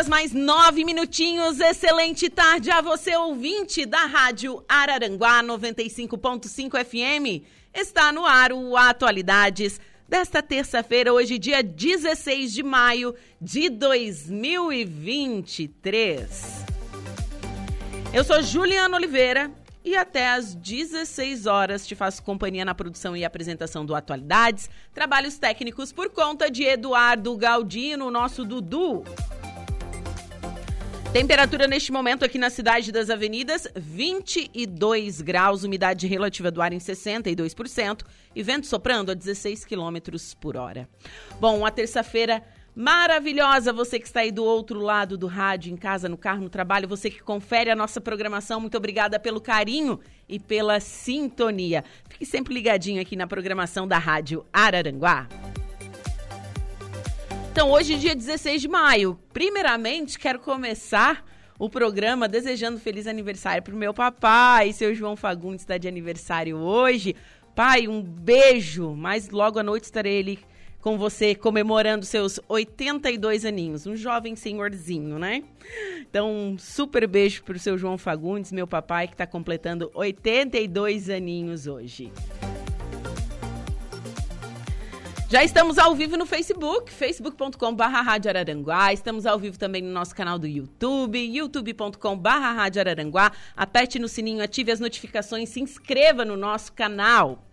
Horas mais nove minutinhos. Excelente tarde a você, ouvinte da Rádio Araranguá 95.5 FM. Está no ar o Atualidades desta terça-feira, hoje, dia 16 de maio de 2023. Eu sou Juliana Oliveira e até às 16 horas te faço companhia na produção e apresentação do Atualidades. Trabalhos técnicos por conta de Eduardo Galdino, nosso Dudu. Temperatura neste momento aqui na cidade das avenidas, 22 graus, umidade relativa do ar em 62% e vento soprando a 16 quilômetros por hora. Bom, uma terça-feira maravilhosa, você que está aí do outro lado do rádio, em casa, no carro, no trabalho, você que confere a nossa programação, muito obrigada pelo carinho e pela sintonia. Fique sempre ligadinho aqui na programação da Rádio Araranguá. Então, hoje, dia 16 de maio. Primeiramente, quero começar o programa desejando feliz aniversário para o meu papai. Seu João Fagundes está de aniversário hoje. Pai, um beijo. Mas logo à noite estarei ele com você comemorando seus 82 aninhos. Um jovem senhorzinho, né? Então, um super beijo para o seu João Fagundes, meu papai, que está completando 82 aninhos hoje. Já estamos ao vivo no Facebook, facebook.com.br Rádio Araranguá. Estamos ao vivo também no nosso canal do YouTube, youtube.com.br Rádio Araranguá. Aperte no sininho, ative as notificações, se inscreva no nosso canal.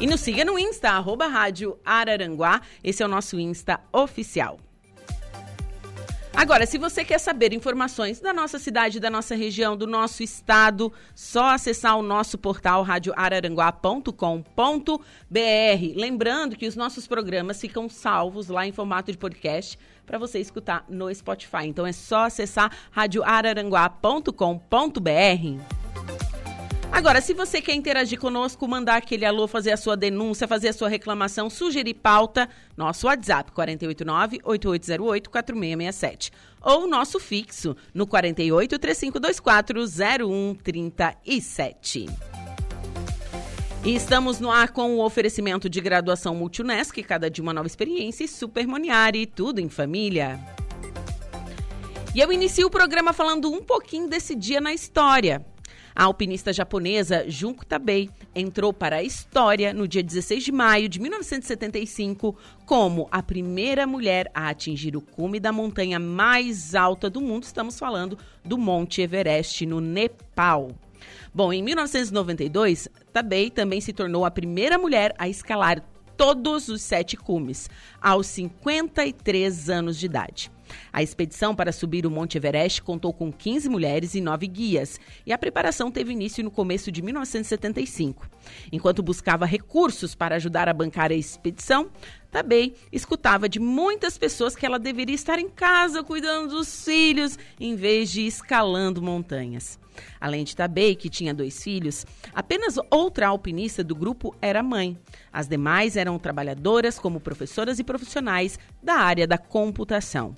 E nos siga no Insta, arroba Rádio Araranguá. Esse é o nosso Insta oficial. Agora, se você quer saber informações da nossa cidade, da nossa região, do nosso estado, só acessar o nosso portal radioararanguá.com.br. Lembrando que os nossos programas ficam salvos lá em formato de podcast para você escutar no Spotify. Então é só acessar radioararanguá.com.br. Agora, se você quer interagir conosco, mandar aquele alô, fazer a sua denúncia, fazer a sua reclamação, sugerir pauta, nosso WhatsApp 489-8808-4667. Ou nosso fixo no 48 3524 0137. E estamos no ar com o oferecimento de graduação Multunesc, cada dia uma nova experiência e Supermoniari, tudo em família. E eu inicio o programa falando um pouquinho desse dia na história. A alpinista japonesa Junko Tabei entrou para a história no dia 16 de maio de 1975 como a primeira mulher a atingir o cume da montanha mais alta do mundo. Estamos falando do Monte Everest, no Nepal. Bom, em 1992, Tabei também se tornou a primeira mulher a escalar todos os sete cumes, aos 53 anos de idade. A expedição para subir o Monte Everest contou com 15 mulheres e 9 guias, e a preparação teve início no começo de 1975. Enquanto buscava recursos para ajudar a bancar a expedição, Tabei escutava de muitas pessoas que ela deveria estar em casa cuidando dos filhos em vez de escalando montanhas. Além de Tabei, que tinha dois filhos, apenas outra alpinista do grupo era mãe. As demais eram trabalhadoras como professoras e profissionais da área da computação.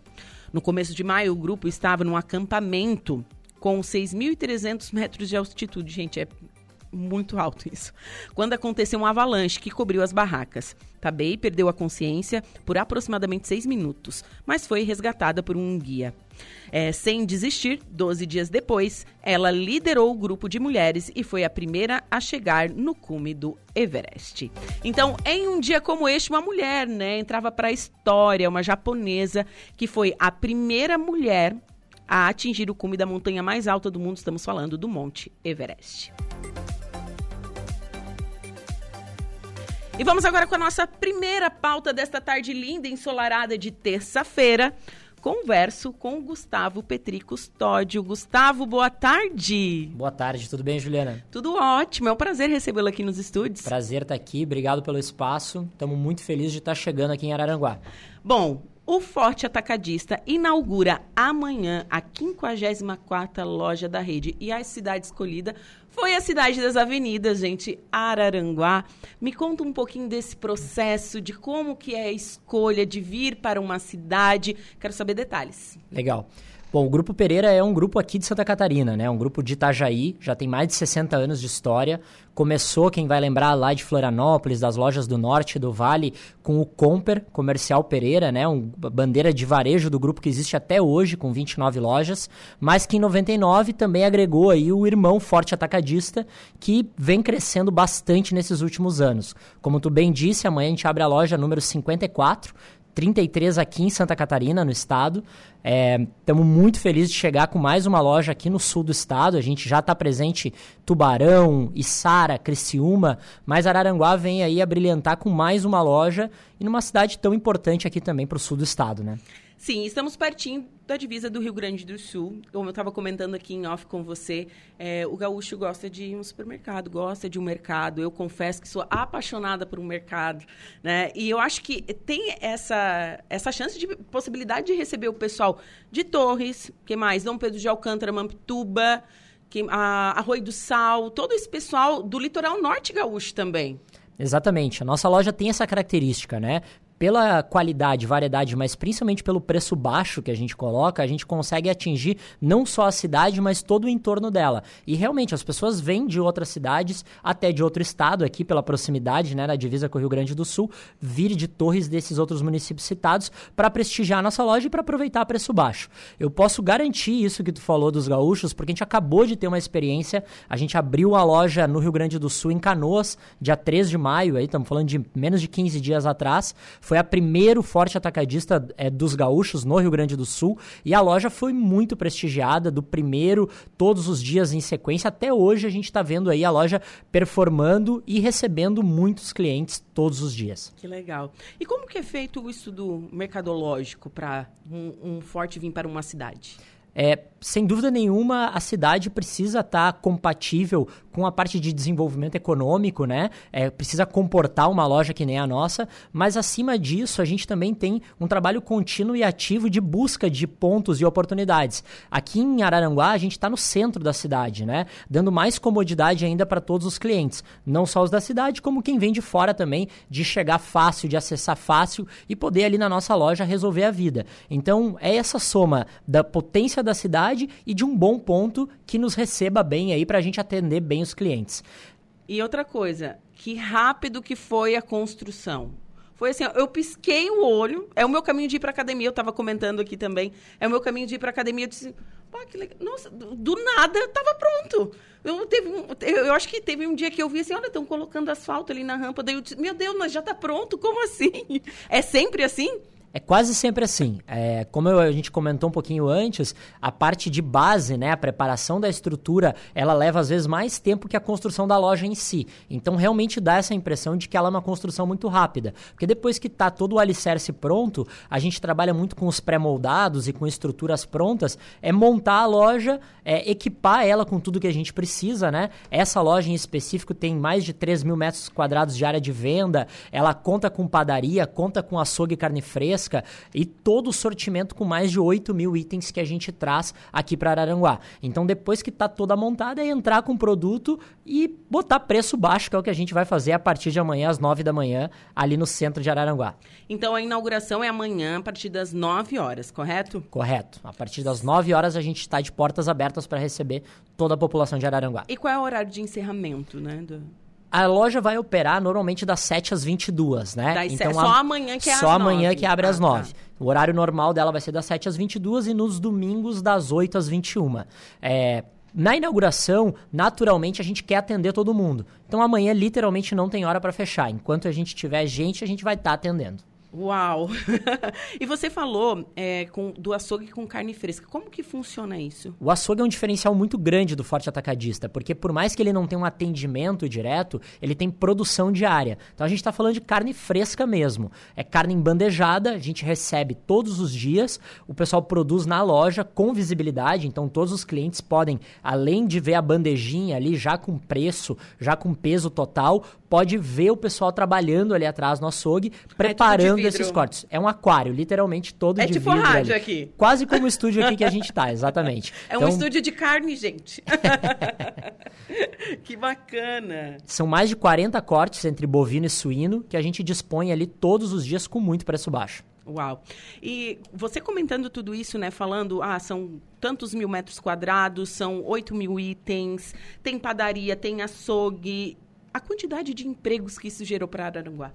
No começo de maio, o grupo estava num acampamento com 6.300 metros de altitude. Gente, é muito alto isso. Quando aconteceu um avalanche que cobriu as barracas. Tabei perdeu a consciência por aproximadamente seis minutos, mas foi resgatada por um guia. É, sem desistir, 12 dias depois, ela liderou o grupo de mulheres e foi a primeira a chegar no cume do Everest. Então, em um dia como este, uma mulher, né, entrava para a história, uma japonesa que foi a primeira mulher a atingir o cume da montanha mais alta do mundo. Estamos falando do Monte Everest. E vamos agora com a nossa primeira pauta desta tarde linda, ensolarada de terça-feira. Converso com o Gustavo Petri Custódio. Gustavo, boa tarde. Boa tarde, tudo bem, Juliana? Tudo ótimo, é um prazer recebê-lo aqui nos estúdios. Prazer estar aqui, obrigado pelo espaço. Estamos muito felizes de estar chegando aqui em Araranguá. Bom, O Forte Atacadista inaugura amanhã a 54ª loja da rede e a cidade escolhida foi a cidade das avenidas, gente, Araranguá. Me conta um pouquinho desse processo, de como que é a escolha de vir para uma cidade. Quero saber detalhes. Legal. Bom, o Grupo Pereira é um grupo aqui de Santa Catarina, né? Um grupo de Itajaí, já tem mais de 60 anos de história. Começou, quem vai lembrar, lá de Florianópolis, das lojas do norte do Vale, com o Comper Comercial Pereira, né? Um bandeira de varejo do grupo que existe até hoje, com 29 lojas, mas que em 99 também agregou aí o irmão Forte Atacadista, que vem crescendo bastante nesses últimos anos. Como tu bem disse, amanhã a gente abre a loja número 54, 33 aqui em Santa Catarina, no estado. Estamos é, muito felizes de chegar com mais uma loja aqui no sul do estado. A gente já está presente Tubarão, Içara, Criciúma, mas Araranguá vem aí a brilhantar com mais uma loja e numa cidade tão importante aqui também para o sul do estado, né? Sim, estamos pertinho da divisa do Rio Grande do Sul. Como eu estava comentando aqui em off com você, é, o gaúcho gosta de um supermercado, gosta de um mercado. Eu confesso que sou apaixonada por um mercado, né? E eu acho que tem essa, essa chance de possibilidade de receber o pessoal de Torres, que mais? Dom Pedro de Alcântara, Mampituba, que, a, Arroio do Sal, todo esse pessoal do litoral norte gaúcho também. Exatamente. A nossa loja tem essa característica, né? Pela qualidade, variedade, mas principalmente pelo preço baixo que a gente coloca, a gente consegue atingir não só a cidade, mas todo o entorno dela. E realmente as pessoas vêm de outras cidades, até de outro estado aqui pela proximidade, né, na divisa com o Rio Grande do Sul, vir de torres desses outros municípios citados para prestigiar a nossa loja e para aproveitar preço baixo. Eu posso garantir isso que tu falou dos gaúchos, porque a gente acabou de ter uma experiência, a gente abriu a loja no Rio Grande do Sul em Canoas, dia 3 de maio, aí estamos falando de menos de 15 dias atrás foi a primeiro forte atacadista é, dos gaúchos no Rio Grande do Sul e a loja foi muito prestigiada, do primeiro todos os dias em sequência. Até hoje a gente está vendo aí a loja performando e recebendo muitos clientes todos os dias. Que legal. E como que é feito o estudo mercadológico para um, um forte vir para uma cidade? É, sem dúvida nenhuma, a cidade precisa estar tá compatível com a parte de desenvolvimento econômico, né? É, precisa comportar uma loja que nem a nossa, mas acima disso, a gente também tem um trabalho contínuo e ativo de busca de pontos e oportunidades. Aqui em Araranguá, a gente está no centro da cidade, né? Dando mais comodidade ainda para todos os clientes, não só os da cidade, como quem vem de fora também, de chegar fácil, de acessar fácil e poder ali na nossa loja resolver a vida. Então, é essa soma da potência da cidade e de um bom ponto que nos receba bem aí para a gente atender bem clientes. E outra coisa, que rápido que foi a construção. Foi assim, eu pisquei o olho, é o meu caminho de ir para academia, eu estava comentando aqui também, é o meu caminho de ir para academia, eu disse, que legal. Nossa, do nada estava pronto. Eu, teve um, eu acho que teve um dia que eu vi assim, olha, estão colocando asfalto ali na rampa, daí eu disse, meu Deus, mas já está pronto, como assim? É sempre assim? É quase sempre assim. É, como eu, a gente comentou um pouquinho antes, a parte de base, né, a preparação da estrutura, ela leva às vezes mais tempo que a construção da loja em si. Então realmente dá essa impressão de que ela é uma construção muito rápida. Porque depois que está todo o alicerce pronto, a gente trabalha muito com os pré-moldados e com estruturas prontas, é montar a loja, é, equipar ela com tudo que a gente precisa, né? Essa loja em específico tem mais de 3 mil metros quadrados de área de venda, ela conta com padaria, conta com açougue e carne fresca, fresca e todo o sortimento com mais de 8 mil itens que a gente traz aqui para Araranguá. Então, depois que está toda montada, é entrar com o produto e botar preço baixo, que é o que a gente vai fazer a partir de amanhã, às 9 da manhã, ali no centro de Araranguá. Então, a inauguração é amanhã, a partir das 9 horas, correto? Correto. A partir das 9 horas, a gente está de portas abertas para receber toda a população de Araranguá. E qual é o horário de encerramento, né? Do... A loja vai operar normalmente das 7 às 22, né? Das então, só a... amanhã que é Só amanhã 9. que abre ah, às 9. Tá. O horário normal dela vai ser das 7 às 22 e nos domingos das 8 às 21. É, na inauguração, naturalmente, a gente quer atender todo mundo. Então amanhã, literalmente, não tem hora para fechar. Enquanto a gente tiver gente, a gente vai estar tá atendendo. Uau! e você falou é, com, do açougue com carne fresca. Como que funciona isso? O açougue é um diferencial muito grande do Forte Atacadista, porque por mais que ele não tenha um atendimento direto, ele tem produção diária. Então a gente está falando de carne fresca mesmo. É carne embandejada, a gente recebe todos os dias, o pessoal produz na loja com visibilidade, então todos os clientes podem, além de ver a bandejinha ali já com preço, já com peso total, pode ver o pessoal trabalhando ali atrás no açougue, preparando é esses cortes. É um aquário, literalmente todo é de tipo vidro. É tipo rádio ali. aqui. Quase como o estúdio aqui que a gente tá, exatamente. É então... um estúdio de carne, gente. que bacana. São mais de 40 cortes entre bovino e suíno que a gente dispõe ali todos os dias com muito preço baixo. Uau. E você comentando tudo isso, né? Falando, ah, são tantos mil metros quadrados, são 8 mil itens, tem padaria, tem açougue. A quantidade de empregos que isso gerou para Araranguá?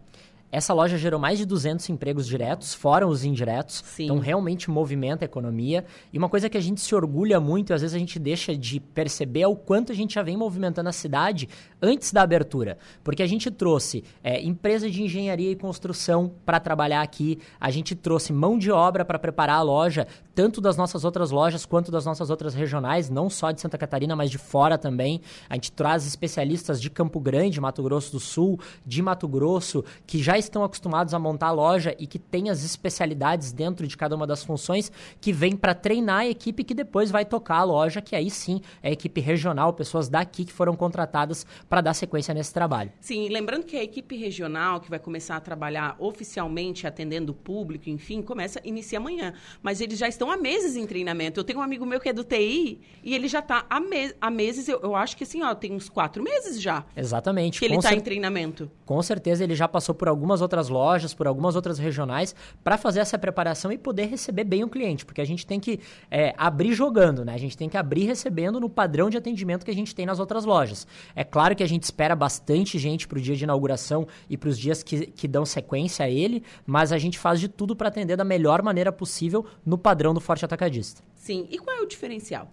Essa loja gerou mais de 200 empregos diretos, fora os indiretos. Sim. Então, realmente movimenta a economia. E uma coisa que a gente se orgulha muito, e às vezes a gente deixa de perceber, é o quanto a gente já vem movimentando a cidade antes da abertura. Porque a gente trouxe é, empresa de engenharia e construção para trabalhar aqui, a gente trouxe mão de obra para preparar a loja, tanto das nossas outras lojas quanto das nossas outras regionais, não só de Santa Catarina, mas de fora também. A gente traz especialistas de Campo Grande, Mato Grosso do Sul, de Mato Grosso, que já estão acostumados a montar a loja e que tem as especialidades dentro de cada uma das funções que vem para treinar a equipe que depois vai tocar a loja, que aí sim é a equipe regional, pessoas daqui que foram contratadas para dar sequência nesse trabalho. Sim, lembrando que a equipe regional que vai começar a trabalhar oficialmente atendendo o público, enfim, começa inicia amanhã, mas eles já estão há meses em treinamento. Eu tenho um amigo meu que é do TI e ele já está há, me há meses, eu, eu, acho que assim, ó, tem uns quatro meses já. Exatamente. Que ele está em treinamento. Com certeza ele já passou por algumas outras lojas, por algumas outras regionais, para fazer essa preparação e poder receber bem o cliente, porque a gente tem que é, abrir jogando, né? A gente tem que abrir recebendo no padrão de atendimento que a gente tem nas outras lojas. É claro que a gente espera bastante gente para o dia de inauguração e para os dias que, que dão sequência a ele, mas a gente faz de tudo para atender da melhor maneira possível no padrão do Forte Atacadista. Sim. E qual é o diferencial?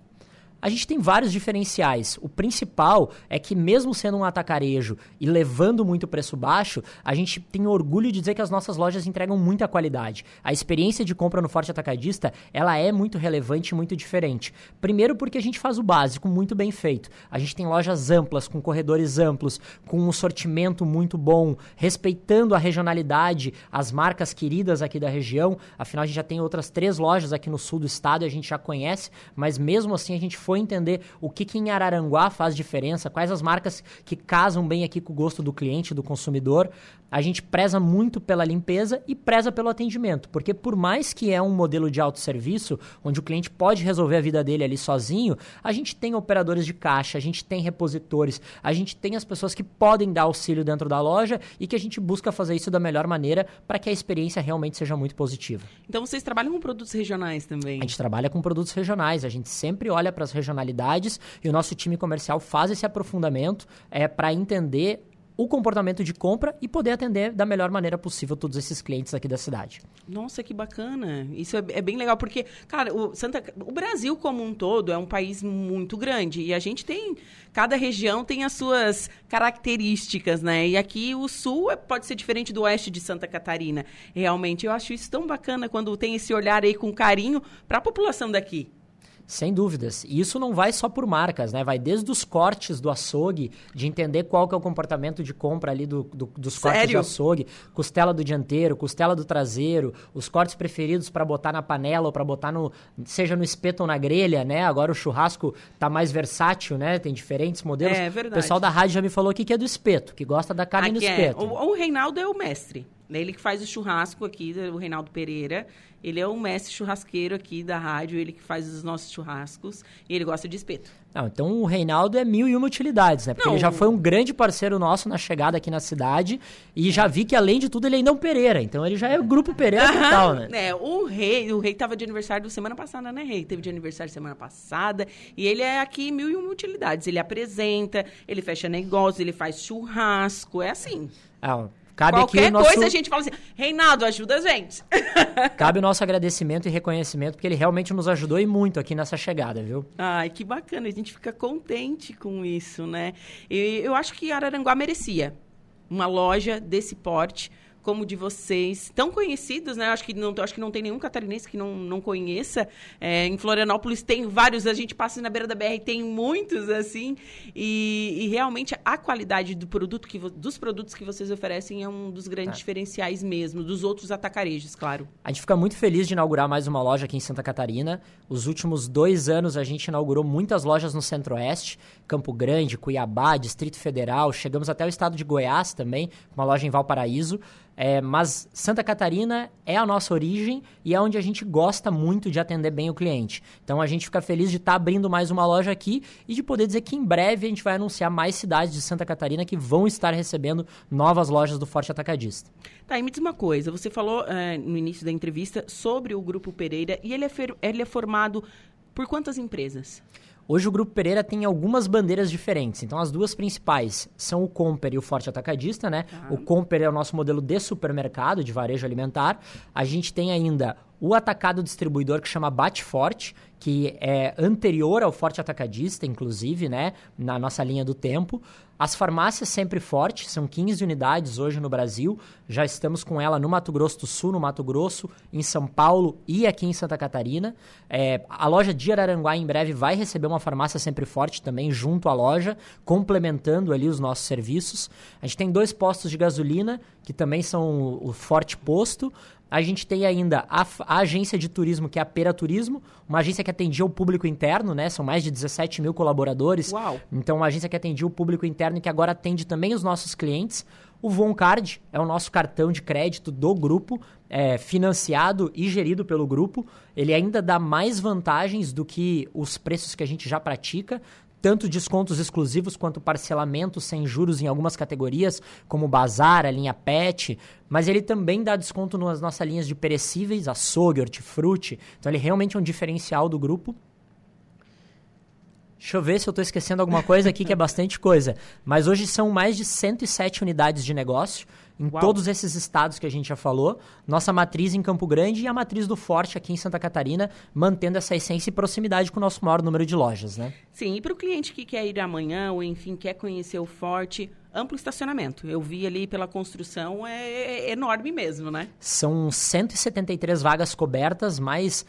A gente tem vários diferenciais. O principal é que, mesmo sendo um atacarejo e levando muito preço baixo, a gente tem orgulho de dizer que as nossas lojas entregam muita qualidade. A experiência de compra no Forte Atacadista ela é muito relevante e muito diferente. Primeiro, porque a gente faz o básico muito bem feito. A gente tem lojas amplas, com corredores amplos, com um sortimento muito bom, respeitando a regionalidade, as marcas queridas aqui da região. Afinal, a gente já tem outras três lojas aqui no sul do estado e a gente já conhece, mas mesmo assim a gente foi entender o que, que em Araranguá faz diferença, quais as marcas que casam bem aqui com o gosto do cliente, do consumidor, a gente preza muito pela limpeza e preza pelo atendimento, porque por mais que é um modelo de autosserviço, onde o cliente pode resolver a vida dele ali sozinho, a gente tem operadores de caixa, a gente tem repositores, a gente tem as pessoas que podem dar auxílio dentro da loja e que a gente busca fazer isso da melhor maneira para que a experiência realmente seja muito positiva. Então vocês trabalham com produtos regionais também? A gente trabalha com produtos regionais, a gente sempre olha para as regionalidades e o nosso time comercial faz esse aprofundamento é, para entender o comportamento de compra e poder atender da melhor maneira possível todos esses clientes aqui da cidade. Nossa, que bacana. Isso é, é, bem legal, porque, cara, o, Santa, o Brasil como um todo é um país muito grande e a gente tem. Cada região tem as suas características, né? E aqui o sul é, pode ser diferente do oeste de Santa Catarina. Realmente, eu acho isso tão bacana quando tem esse olhar aí com carinho para a população daqui. Sem dúvidas. E isso não vai só por marcas, né? Vai desde os cortes do açougue, de entender qual que é o comportamento de compra ali do, do dos cortes Sério? do açougue, costela do dianteiro, costela do traseiro, os cortes preferidos para botar na panela ou para botar no seja no espeto ou na grelha, né? Agora o churrasco tá mais versátil, né? Tem diferentes modelos. É verdade. O pessoal da rádio já me falou aqui que é do espeto, que gosta da carne aqui no é. espeto. O, o Reinaldo é o mestre. Ele que faz o churrasco aqui, o Reinaldo Pereira. Ele é o mestre churrasqueiro aqui da rádio, ele que faz os nossos churrascos e ele gosta de espeto. Não, então o Reinaldo é mil e uma utilidades, né? Porque Não, ele já foi um grande parceiro nosso na chegada aqui na cidade e já vi que, além de tudo, ele ainda é um Pereira. Então ele já é o grupo Pereira total, né? É, o rei, o rei tava de aniversário semana passada, né, rei? Teve de aniversário semana passada. E ele é aqui mil e uma utilidades. Ele apresenta, ele fecha negócio, ele faz churrasco. É assim. Ah, cabe Qualquer o nosso, coisa a gente fala assim, Reinaldo, ajuda a gente. cabe o nosso agradecimento e reconhecimento, porque ele realmente nos ajudou e muito aqui nessa chegada, viu? Ai, que bacana. A gente fica contente com isso, né? E eu acho que Araranguá merecia uma loja desse porte, como de vocês, tão conhecidos, né? Acho que não, acho que não tem nenhum catarinense que não, não conheça. É, em Florianópolis tem vários, a gente passa na beira da BR, tem muitos, assim. E, e realmente a qualidade do produto que, dos produtos que vocês oferecem é um dos grandes é. diferenciais mesmo, dos outros atacarejos, claro. A gente fica muito feliz de inaugurar mais uma loja aqui em Santa Catarina. Os últimos dois anos a gente inaugurou muitas lojas no Centro-Oeste, Campo Grande, Cuiabá, Distrito Federal. Chegamos até o estado de Goiás também, uma loja em Valparaíso. É, mas Santa Catarina é a nossa origem e é onde a gente gosta muito de atender bem o cliente. Então a gente fica feliz de estar tá abrindo mais uma loja aqui e de poder dizer que em breve a gente vai anunciar mais cidades de Santa Catarina que vão estar recebendo novas lojas do Forte Atacadista. Tá, e me diz uma coisa, você falou é, no início da entrevista sobre o Grupo Pereira e ele é, ele é formado por quantas empresas? Hoje o Grupo Pereira tem algumas bandeiras diferentes. Então as duas principais são o Comper e o Forte Atacadista, né? Tá. O Comper é o nosso modelo de supermercado, de varejo alimentar. A gente tem ainda o atacado distribuidor que chama Bate Forte, que é anterior ao Forte Atacadista, inclusive, né, na nossa linha do tempo. As farmácias sempre forte, são 15 unidades hoje no Brasil. Já estamos com ela no Mato Grosso do Sul, no Mato Grosso, em São Paulo e aqui em Santa Catarina. É, a loja de Araranguá em breve vai receber uma farmácia sempre forte também junto à loja, complementando ali os nossos serviços. A gente tem dois postos de gasolina, que também são o Forte Posto. A gente tem ainda a, a, agência de turismo, que é a Pera Turismo, uma agência que atendia o público interno, né? São mais de 17 mil colaboradores. Uau! Então, uma agência que atendia o público interno e que agora atende também os nossos clientes. O Von Card é o nosso cartão de crédito do grupo, é, financiado e gerido pelo grupo. Ele ainda dá mais vantagens do que os preços que a gente já pratica tanto descontos exclusivos quanto parcelamento sem juros em algumas categorias, como Bazar, a linha PET, mas ele também dá desconto nas nossas linhas de perecíveis, açougue, hortifruti. Então ele realmente é um diferencial do grupo. Deixa eu ver se eu estou esquecendo alguma coisa aqui, que é bastante coisa. Mas hoje são mais de 107 unidades de negócio em Uau. todos esses estados que a gente já falou. Nossa matriz em Campo Grande e a matriz do Forte aqui em Santa Catarina, mantendo essa essência e proximidade com o nosso maior número de lojas, né? Sim, e para o cliente que quer ir amanhã ou, enfim, quer conhecer o Forte, amplo estacionamento. Eu vi ali pela construção, é, é enorme mesmo, né? São 173 vagas cobertas, mais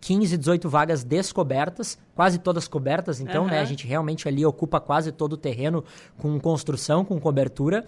15, 18 vagas descobertas, quase todas cobertas, então, uhum. né, a gente realmente ali ocupa quase todo o terreno com construção, com cobertura.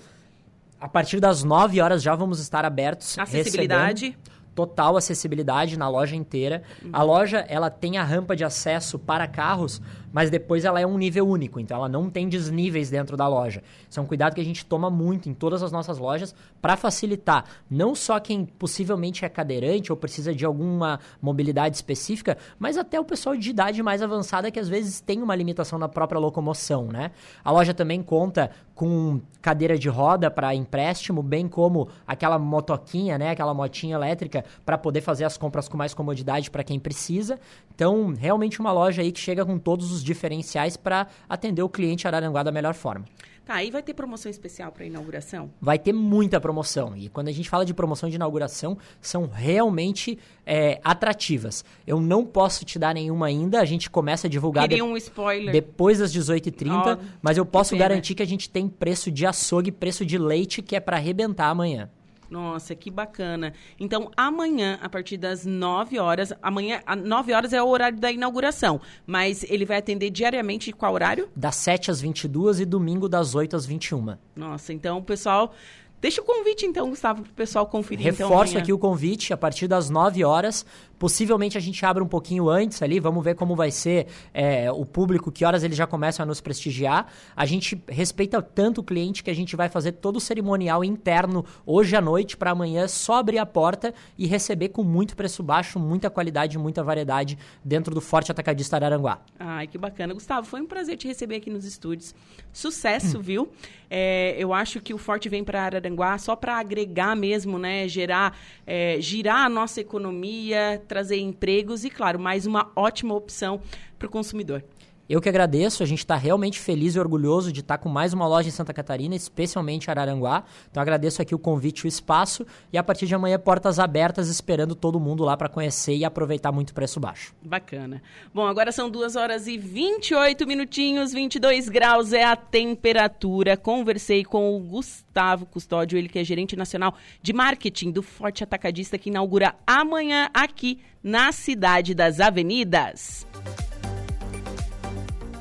A partir das 9 horas já vamos estar abertos. Acessibilidade. Recebendo total acessibilidade na loja inteira. Uhum. A loja ela tem a rampa de acesso para carros, mas depois ela é um nível único, então ela não tem desníveis dentro da loja. Isso é um cuidado que a gente toma muito em todas as nossas lojas para facilitar não só quem possivelmente é cadeirante ou precisa de alguma mobilidade específica, mas até o pessoal de idade mais avançada que às vezes tem uma limitação na própria locomoção, né? A loja também conta com cadeira de roda para empréstimo, bem como aquela motoquinha, né, aquela motinha elétrica para poder fazer as compras com mais comodidade para quem precisa. Então, realmente uma loja aí que chega com todos os diferenciais para atender o cliente Araranguá da melhor forma. Tá, aí vai ter promoção especial para inauguração? Vai ter muita promoção. E quando a gente fala de promoção de inauguração, são realmente é, atrativas. Eu não posso te dar nenhuma ainda, a gente começa a divulgar de... um spoiler. depois das 18h30, oh, mas eu posso garantir que a gente tem preço de açougue, preço de leite, que é para arrebentar amanhã. Nossa, que bacana. Então, amanhã, a partir das 9 horas, amanhã, 9 horas é o horário da inauguração, mas ele vai atender diariamente qual horário? Das 7 às 22 e domingo das 8 às 21. Nossa, então, pessoal, Deixa o convite, então, Gustavo, para o pessoal conferir. Então, Reforço então, aqui o convite, a partir das 9 horas. Possivelmente a gente abre um pouquinho antes ali, vamos ver como vai ser é, o público, que horas eles já começam a nos prestigiar. A gente respeita tanto o cliente que a gente vai fazer todo o cerimonial interno hoje à noite para amanhã só abrir a porta e receber com muito preço baixo, muita qualidade, muita variedade dentro do Forte Atacadista Araranguá. Ai, que bacana. Gustavo, foi um prazer te receber aqui nos estúdios. Sucesso, hum. viu? É, eu acho que o Forte vem para Araranguá só para agregar mesmo, né? Gerar, é, girar a nossa economia, trazer empregos e, claro, mais uma ótima opção para o consumidor. Eu que agradeço, a gente está realmente feliz e orgulhoso de estar tá com mais uma loja em Santa Catarina, especialmente Araranguá. Então agradeço aqui o convite e o espaço. E a partir de amanhã, portas abertas, esperando todo mundo lá para conhecer e aproveitar muito preço baixo. Bacana. Bom, agora são 2 horas e 28 minutinhos, 22 graus é a temperatura. Conversei com o Gustavo Custódio, ele que é gerente nacional de marketing do Forte Atacadista, que inaugura amanhã aqui na Cidade das Avenidas.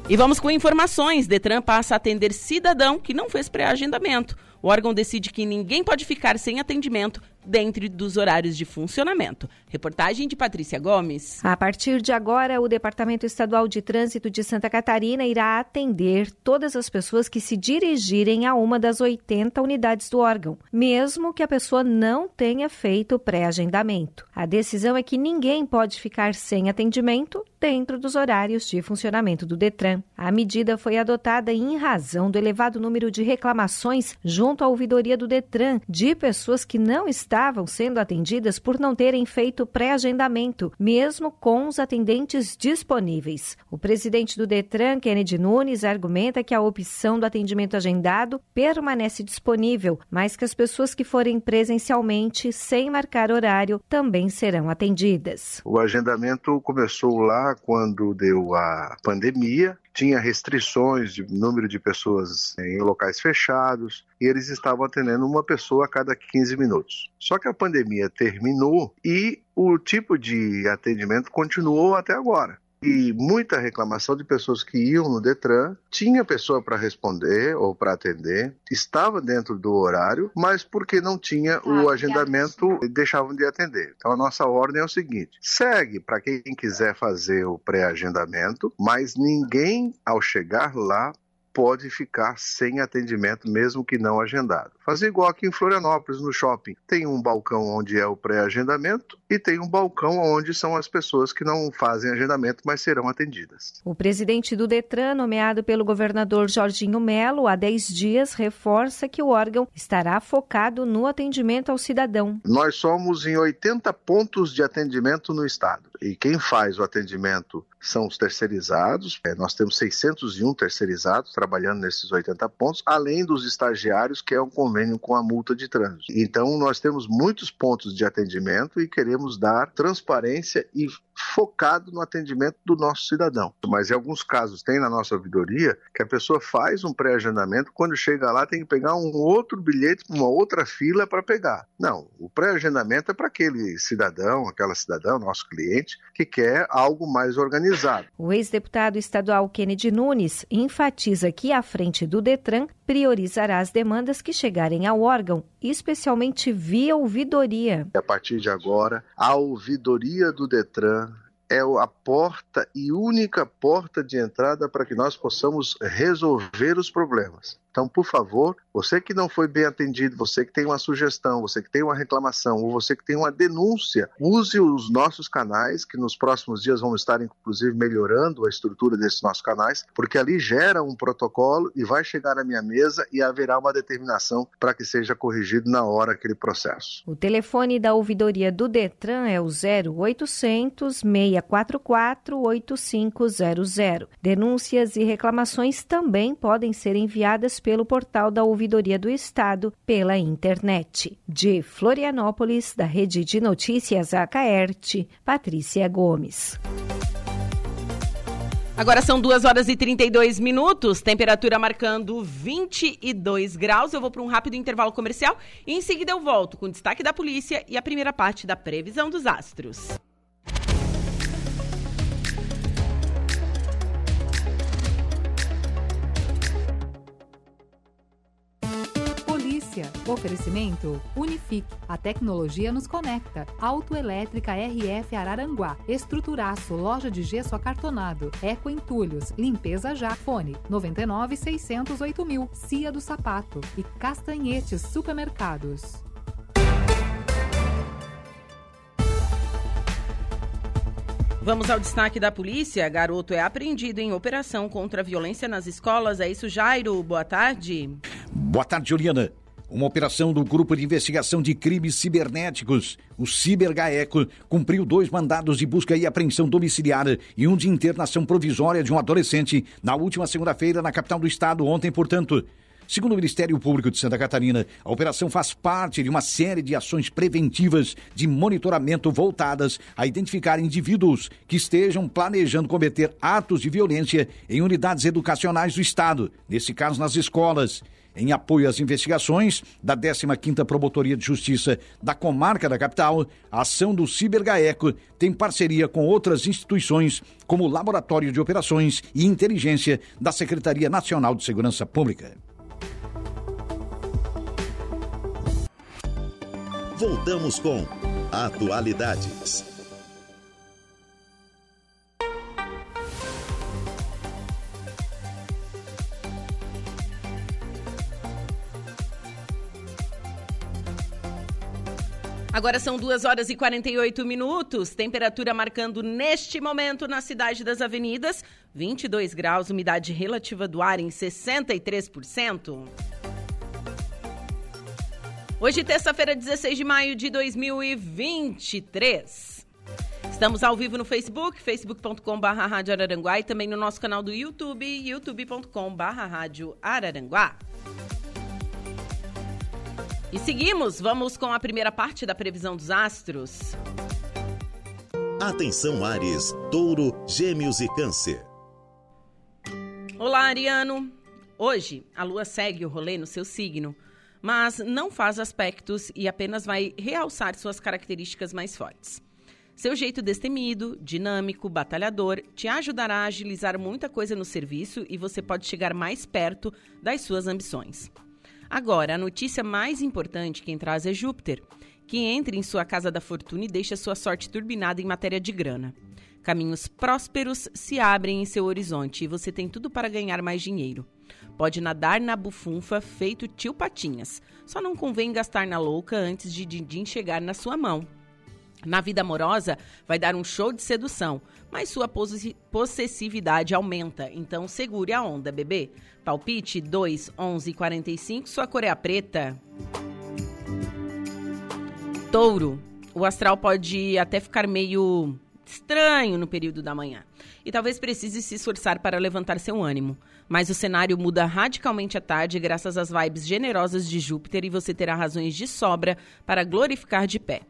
E vamos com informações. Detran passa a atender cidadão que não fez pré-agendamento. O órgão decide que ninguém pode ficar sem atendimento dentro dos horários de funcionamento. Reportagem de Patrícia Gomes. A partir de agora, o Departamento Estadual de Trânsito de Santa Catarina irá atender todas as pessoas que se dirigirem a uma das 80 unidades do órgão, mesmo que a pessoa não tenha feito pré-agendamento. A decisão é que ninguém pode ficar sem atendimento dentro dos horários de funcionamento do Detran. A medida foi adotada em razão do elevado número de reclamações junto à ouvidoria do Detran de pessoas que não estavam sendo atendidas por não terem feito pré-agendamento, mesmo com os atendentes disponíveis. O presidente do Detran, Kennedy Nunes, argumenta que a opção do atendimento agendado permanece disponível, mas que as pessoas que forem presencialmente sem marcar horário também serão atendidas. O agendamento começou lá quando deu a pandemia tinha restrições de número de pessoas em locais fechados e eles estavam atendendo uma pessoa a cada 15 minutos. Só que a pandemia terminou e o tipo de atendimento continuou até agora e muita reclamação de pessoas que iam no Detran, tinha pessoa para responder ou para atender, estava dentro do horário, mas porque não tinha o ah, agendamento, deixavam de atender. Então a nossa ordem é o seguinte: segue para quem quiser fazer o pré-agendamento, mas ninguém ao chegar lá pode ficar sem atendimento, mesmo que não agendado. Fazer igual aqui em Florianópolis, no shopping. Tem um balcão onde é o pré-agendamento e tem um balcão onde são as pessoas que não fazem agendamento, mas serão atendidas. O presidente do Detran, nomeado pelo governador Jorginho Melo há 10 dias, reforça que o órgão estará focado no atendimento ao cidadão. Nós somos em 80 pontos de atendimento no estado. E quem faz o atendimento são os terceirizados. É, nós temos 601 terceirizados trabalhando nesses 80 pontos, além dos estagiários, que é um convênio com a multa de trânsito. Então, nós temos muitos pontos de atendimento e queremos dar transparência e focado no atendimento do nosso cidadão. Mas em alguns casos tem na nossa ouvidoria que a pessoa faz um pré-agendamento, quando chega lá tem que pegar um outro bilhete, uma outra fila para pegar. Não, o pré-agendamento é para aquele cidadão, aquela cidadã, nosso cliente, que quer algo mais organizado. O ex-deputado estadual Kennedy Nunes enfatiza que à frente do Detran priorizará as demandas que chegarem ao órgão, especialmente via ouvidoria. A partir de agora, a ouvidoria do Detran é a porta e única porta de entrada para que nós possamos resolver os problemas. Então, por favor, você que não foi bem atendido, você que tem uma sugestão, você que tem uma reclamação, ou você que tem uma denúncia, use os nossos canais, que nos próximos dias vão estar, inclusive, melhorando a estrutura desses nossos canais, porque ali gera um protocolo e vai chegar à minha mesa e haverá uma determinação para que seja corrigido na hora aquele processo. O telefone da ouvidoria do Detran é o 0800 644 8500. Denúncias e reclamações também podem ser enviadas pelo portal da Ouvidoria do Estado pela internet. De Florianópolis, da Rede de Notícias Acaerte, Patrícia Gomes. Agora são 2 horas e 32 minutos, temperatura marcando 22 graus. Eu vou para um rápido intervalo comercial e em seguida eu volto com destaque da polícia e a primeira parte da previsão dos astros. Notícia. Oferecimento Unifique. A tecnologia nos conecta. Autoelétrica RF Araranguá. Estruturaço. Loja de gesso acartonado. Eco Entulhos. Limpeza já. Fone 99 608 mil. Cia do Sapato. E Castanhetes Supermercados. Vamos ao destaque da polícia. Garoto é apreendido em operação contra a violência nas escolas. É isso, Jairo? Boa tarde. Boa tarde, Juliana. Uma operação do Grupo de Investigação de Crimes Cibernéticos, o CiberGaeco, cumpriu dois mandados de busca e apreensão domiciliar e um de internação provisória de um adolescente na última segunda-feira na capital do estado, ontem, portanto. Segundo o Ministério Público de Santa Catarina, a operação faz parte de uma série de ações preventivas de monitoramento voltadas a identificar indivíduos que estejam planejando cometer atos de violência em unidades educacionais do Estado, nesse caso nas escolas. Em apoio às investigações da 15ª Promotoria de Justiça da Comarca da Capital, a ação do Cibergaeco tem parceria com outras instituições, como o Laboratório de Operações e Inteligência da Secretaria Nacional de Segurança Pública. Voltamos com Atualidades. Agora são 2 horas e 48 minutos. Temperatura marcando neste momento na cidade das avenidas 22 graus, umidade relativa do ar em 63%. Hoje, terça-feira, 16 de maio de 2023. Estamos ao vivo no Facebook, facebook.com.br Rádio Araranguá e também no nosso canal do YouTube, youtube.com.br Rádio Araranguá. E seguimos, vamos com a primeira parte da previsão dos astros. Atenção Ares, Touro, Gêmeos e Câncer. Olá, Ariano. Hoje, a lua segue o rolê no seu signo mas não faz aspectos e apenas vai realçar suas características mais fortes. Seu jeito destemido, dinâmico, batalhador te ajudará a agilizar muita coisa no serviço e você pode chegar mais perto das suas ambições. Agora, a notícia mais importante quem traz é Júpiter, que entra em sua casa da fortuna e deixa sua sorte turbinada em matéria de grana. Caminhos prósperos se abrem em seu horizonte e você tem tudo para ganhar mais dinheiro. Pode nadar na bufunfa feito tio Patinhas. Só não convém gastar na louca antes de Dindim chegar na sua mão. Na vida amorosa, vai dar um show de sedução, mas sua possessividade aumenta, então segure a onda, bebê. Palpite 2, 11 45, sua cor é a preta. Touro, o astral pode até ficar meio estranho no período da manhã e talvez precise se esforçar para levantar seu ânimo. Mas o cenário muda radicalmente à tarde graças às vibes generosas de Júpiter e você terá razões de sobra para glorificar de pé.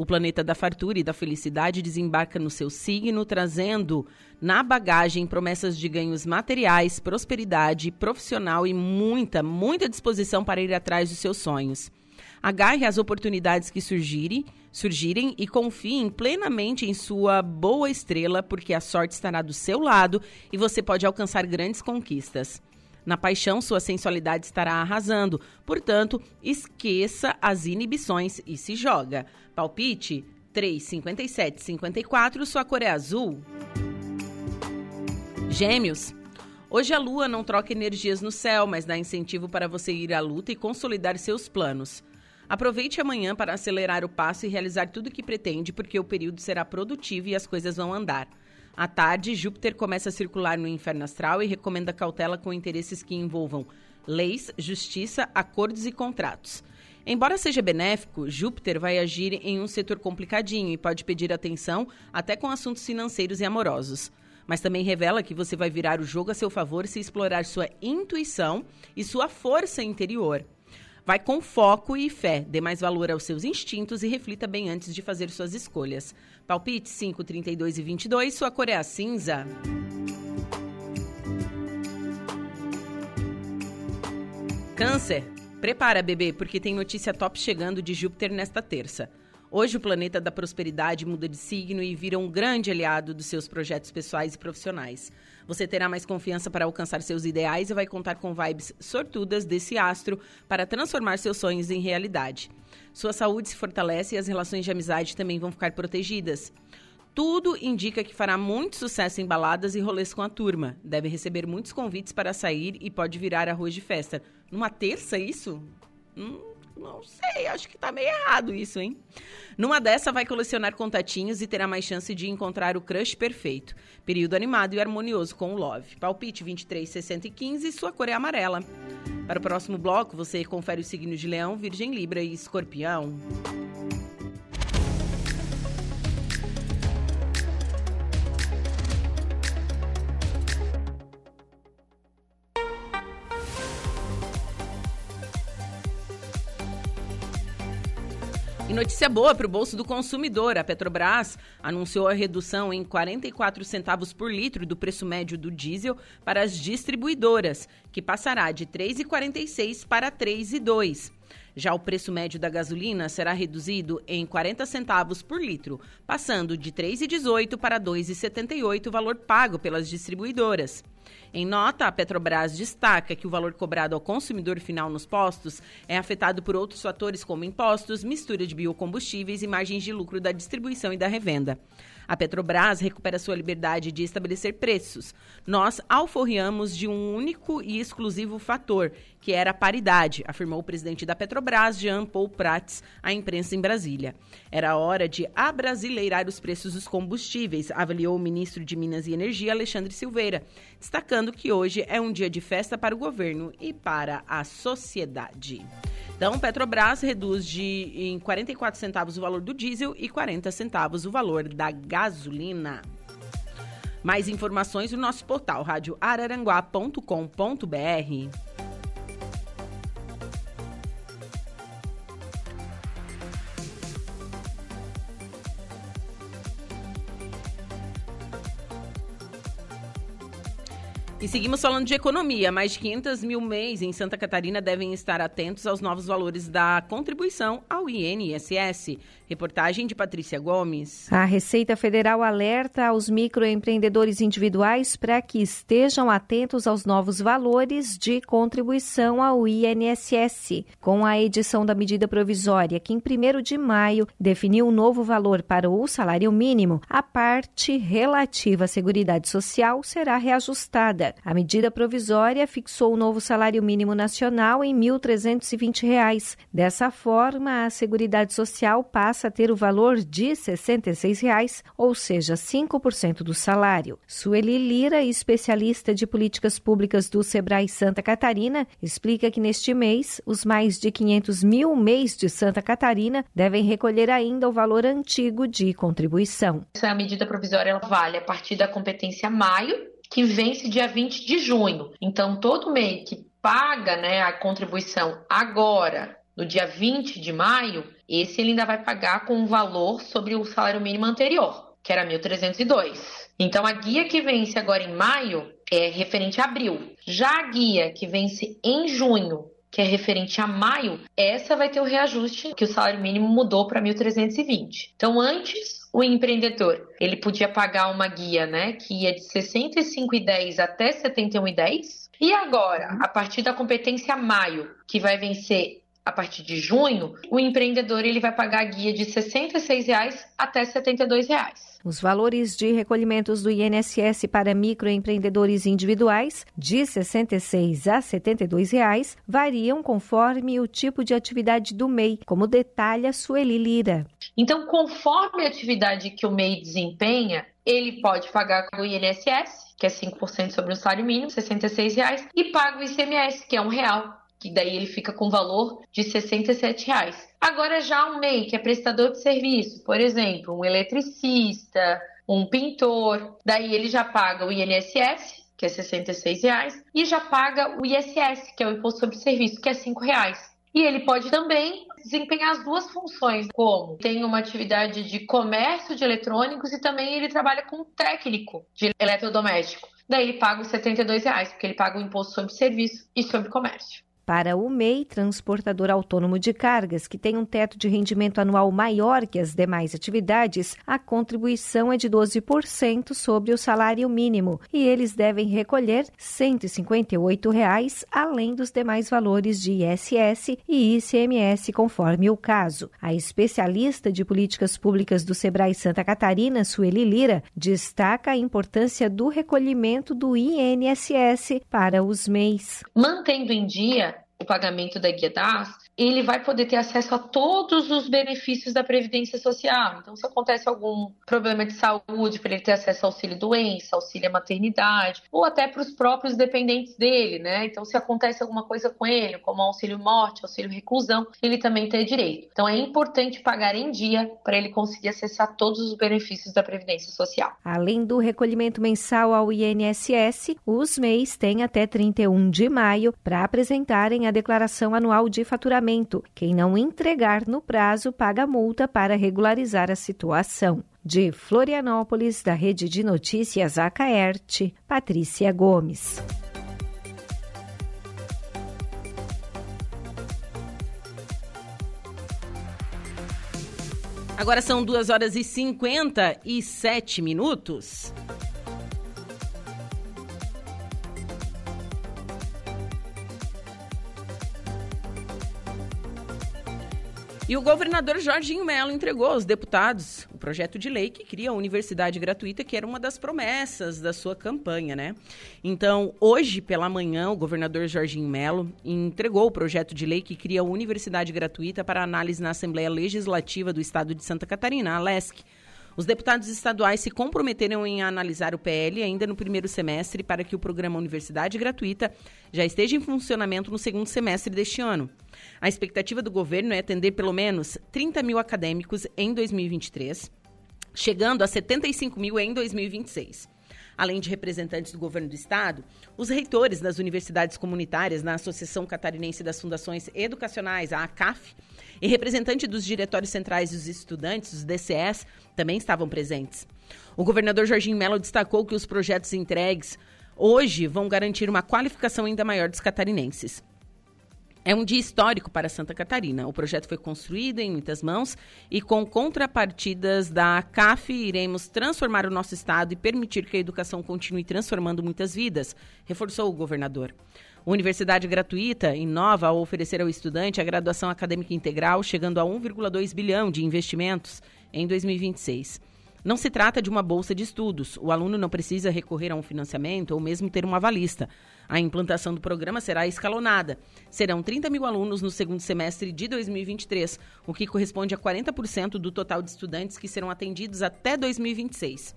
O planeta da fartura e da felicidade desembarca no seu signo, trazendo na bagagem promessas de ganhos materiais, prosperidade profissional e muita, muita disposição para ir atrás dos seus sonhos. Agarre as oportunidades que surgirem, surgirem e confie plenamente em sua boa estrela, porque a sorte estará do seu lado e você pode alcançar grandes conquistas. Na paixão, sua sensualidade estará arrasando. Portanto, esqueça as inibições e se joga. Palpite 357 54, sua cor é azul. Gêmeos. Hoje a lua não troca energias no céu, mas dá incentivo para você ir à luta e consolidar seus planos. Aproveite amanhã para acelerar o passo e realizar tudo o que pretende, porque o período será produtivo e as coisas vão andar. À tarde, Júpiter começa a circular no inferno astral e recomenda cautela com interesses que envolvam leis, justiça, acordos e contratos. Embora seja benéfico, Júpiter vai agir em um setor complicadinho e pode pedir atenção até com assuntos financeiros e amorosos. Mas também revela que você vai virar o jogo a seu favor se explorar sua intuição e sua força interior. Vai com foco e fé, dê mais valor aos seus instintos e reflita bem antes de fazer suas escolhas. Palpite 5, 32 e 22, sua cor é a cinza. Câncer, prepara bebê, porque tem notícia top chegando de Júpiter nesta terça. Hoje o planeta da prosperidade muda de signo e vira um grande aliado dos seus projetos pessoais e profissionais. Você terá mais confiança para alcançar seus ideais e vai contar com vibes sortudas desse astro para transformar seus sonhos em realidade. Sua saúde se fortalece e as relações de amizade também vão ficar protegidas. Tudo indica que fará muito sucesso em baladas e rolês com a turma. Deve receber muitos convites para sair e pode virar arroz de festa. Numa terça, isso? Hum, Não sei, acho que tá meio errado isso, hein? Numa dessa, vai colecionar contatinhos e terá mais chance de encontrar o crush perfeito. Período animado e harmonioso com o Love. Palpite 23, 60 e 15, sua cor é amarela. Para o próximo bloco, você confere os signos de Leão, Virgem, Libra e Escorpião. E notícia boa para o bolso do consumidor. A Petrobras anunciou a redução em 44 centavos por litro do preço médio do diesel para as distribuidoras, que passará de 3,46 para 3,2. Já o preço médio da gasolina será reduzido em 40 centavos por litro, passando de 3,18 para 2,78 o valor pago pelas distribuidoras. Em nota, a Petrobras destaca que o valor cobrado ao consumidor final nos postos é afetado por outros fatores como impostos, mistura de biocombustíveis e margens de lucro da distribuição e da revenda. A Petrobras recupera sua liberdade de estabelecer preços. Nós alforriamos de um único e exclusivo fator, que era a paridade, afirmou o presidente da Petrobras, Jean Paul Prats, à imprensa em Brasília. Era hora de abrasileirar os preços dos combustíveis, avaliou o ministro de Minas e Energia, Alexandre Silveira, destacando que hoje é um dia de festa para o governo e para a sociedade. Então, Petrobras reduz de em 44 centavos o valor do diesel e 40 centavos o valor da gasolina. Mais informações no nosso portal radioararanguá.com.br. E seguimos falando de economia. Mais de 500 mil mês em Santa Catarina devem estar atentos aos novos valores da contribuição ao INSS. Reportagem de Patrícia Gomes. A Receita Federal alerta aos microempreendedores individuais para que estejam atentos aos novos valores de contribuição ao INSS. Com a edição da medida provisória, que em 1 de maio definiu um novo valor para o salário mínimo, a parte relativa à Seguridade Social será reajustada. A medida provisória fixou o novo salário mínimo nacional em R$ 1.320. Dessa forma, a Seguridade Social passa a ter o valor de R$ 66, ou seja, 5% do salário. Sueli Lira, especialista de políticas públicas do Sebrae Santa Catarina, explica que neste mês, os mais de 500 mil mês de Santa Catarina devem recolher ainda o valor antigo de contribuição. Essa medida provisória ela vale a partir da competência maio que vence dia 20 de junho. Então, todo mês que paga né, a contribuição agora, no dia 20 de maio, esse ele ainda vai pagar com um valor sobre o salário mínimo anterior, que era 1.302. Então, a guia que vence agora em maio é referente a abril. Já a guia que vence em junho, que é referente a maio, essa vai ter o reajuste que o salário mínimo mudou para 1.320. Então, antes o empreendedor ele podia pagar uma guia, né, que ia de 65,10 até 71,10. E agora, a partir da competência maio, que vai vencer a partir de junho, o empreendedor ele vai pagar a guia de R$ 66,00 até R$ 72,00. Os valores de recolhimentos do INSS para microempreendedores individuais, de R$ 66 a 72 reais, variam conforme o tipo de atividade do MEI, como detalha Sueli Lira. Então, conforme a atividade que o MEI desempenha, ele pode pagar com o INSS, que é 5% sobre o salário mínimo, 66 reais, e paga o ICMS, que é um real que daí ele fica com valor de 67 reais. Agora já um MEI, que é prestador de serviço, por exemplo, um eletricista, um pintor, daí ele já paga o INSS, que é 66 reais, e já paga o ISS, que é o Imposto sobre Serviço, que é R$ reais. E ele pode também desempenhar as duas funções, como tem uma atividade de comércio de eletrônicos e também ele trabalha como técnico de eletrodoméstico. Daí ele paga os 72 reais, porque ele paga o imposto sobre serviço e sobre comércio. Para o MEI, transportador autônomo de cargas, que tem um teto de rendimento anual maior que as demais atividades, a contribuição é de 12% sobre o salário mínimo e eles devem recolher 158 reais, além dos demais valores de ISS e ICMS, conforme o caso. A especialista de políticas públicas do Sebrae Santa Catarina, Sueli Lira, destaca a importância do recolhimento do INSS para os MEIs. Mantendo em dia o pagamento da guia DAS, ele vai poder ter acesso a todos os benefícios da Previdência Social. Então, se acontece algum problema de saúde, para ele ter acesso ao auxílio doença, auxílio maternidade, ou até para os próprios dependentes dele, né? Então, se acontece alguma coisa com ele, como auxílio morte, auxílio reclusão, ele também tem direito. Então, é importante pagar em dia para ele conseguir acessar todos os benefícios da Previdência Social. Além do recolhimento mensal ao INSS, os MEIs têm até 31 de maio para apresentarem a declaração anual de faturamento quem não entregar no prazo paga multa para regularizar a situação. De Florianópolis, da Rede de Notícias Acaerte, Patrícia Gomes. Agora são 2 horas e 57 minutos. E o governador Jorginho Melo entregou aos deputados o projeto de lei que cria a universidade gratuita, que era uma das promessas da sua campanha, né? Então, hoje pela manhã, o governador Jorginho Melo entregou o projeto de lei que cria a universidade gratuita para análise na Assembleia Legislativa do Estado de Santa Catarina, a LESC. Os deputados estaduais se comprometeram em analisar o PL ainda no primeiro semestre para que o programa Universidade Gratuita já esteja em funcionamento no segundo semestre deste ano. A expectativa do governo é atender pelo menos 30 mil acadêmicos em 2023, chegando a 75 mil em 2026 além de representantes do governo do estado, os reitores das universidades comunitárias na Associação Catarinense das Fundações Educacionais, a ACAF, e representante dos diretórios centrais dos estudantes, os DCS, também estavam presentes. O governador Jorginho Mello destacou que os projetos entregues hoje vão garantir uma qualificação ainda maior dos catarinenses. É um dia histórico para Santa Catarina. O projeto foi construído em muitas mãos e, com contrapartidas da CAF, iremos transformar o nosso estado e permitir que a educação continue transformando muitas vidas, reforçou o governador. Universidade gratuita inova ao oferecer ao estudante a graduação acadêmica integral, chegando a 1,2 bilhão de investimentos em 2026. Não se trata de uma bolsa de estudos. O aluno não precisa recorrer a um financiamento ou mesmo ter uma avalista. A implantação do programa será escalonada. Serão 30 mil alunos no segundo semestre de 2023, o que corresponde a 40% do total de estudantes que serão atendidos até 2026.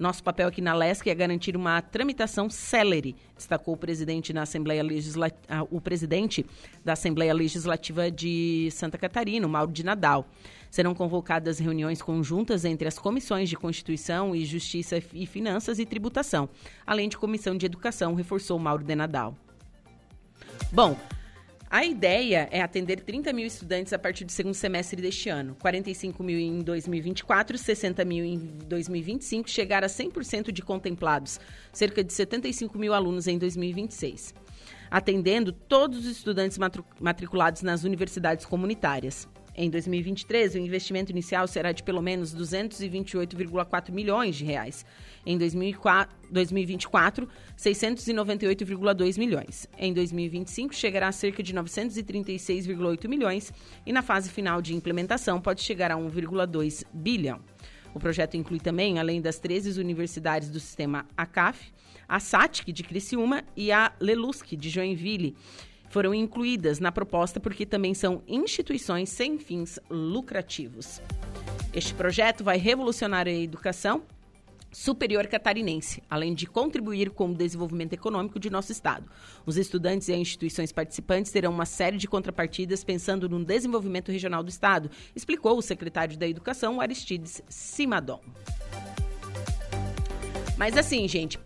Nosso papel aqui na LESC é garantir uma tramitação célere, destacou o presidente, na Assembleia Legislativa, o presidente da Assembleia Legislativa de Santa Catarina, Mauro de Nadal. Serão convocadas reuniões conjuntas entre as comissões de Constituição e Justiça e Finanças e Tributação, além de Comissão de Educação, reforçou Mauro de Nadal. Bom, a ideia é atender 30 mil estudantes a partir do segundo semestre deste ano, 45 mil em 2024, 60 mil em 2025, chegar a 100% de contemplados, cerca de 75 mil alunos em 2026, atendendo todos os estudantes matriculados nas universidades comunitárias. Em 2023, o investimento inicial será de pelo menos 228,4 milhões de reais. Em 2024, 698,2 milhões. Em 2025, chegará a cerca de 936,8 milhões e na fase final de implementação pode chegar a 1,2 bilhão. O projeto inclui também, além das 13 universidades do sistema ACAF, a SATIC de Criciúma e a LELUSC de Joinville, foram incluídas na proposta porque também são instituições sem fins lucrativos. Este projeto vai revolucionar a educação superior catarinense, além de contribuir com o desenvolvimento econômico de nosso estado. Os estudantes e as instituições participantes terão uma série de contrapartidas pensando no desenvolvimento regional do estado, explicou o secretário da Educação, Aristides Simadon. Mas assim, gente,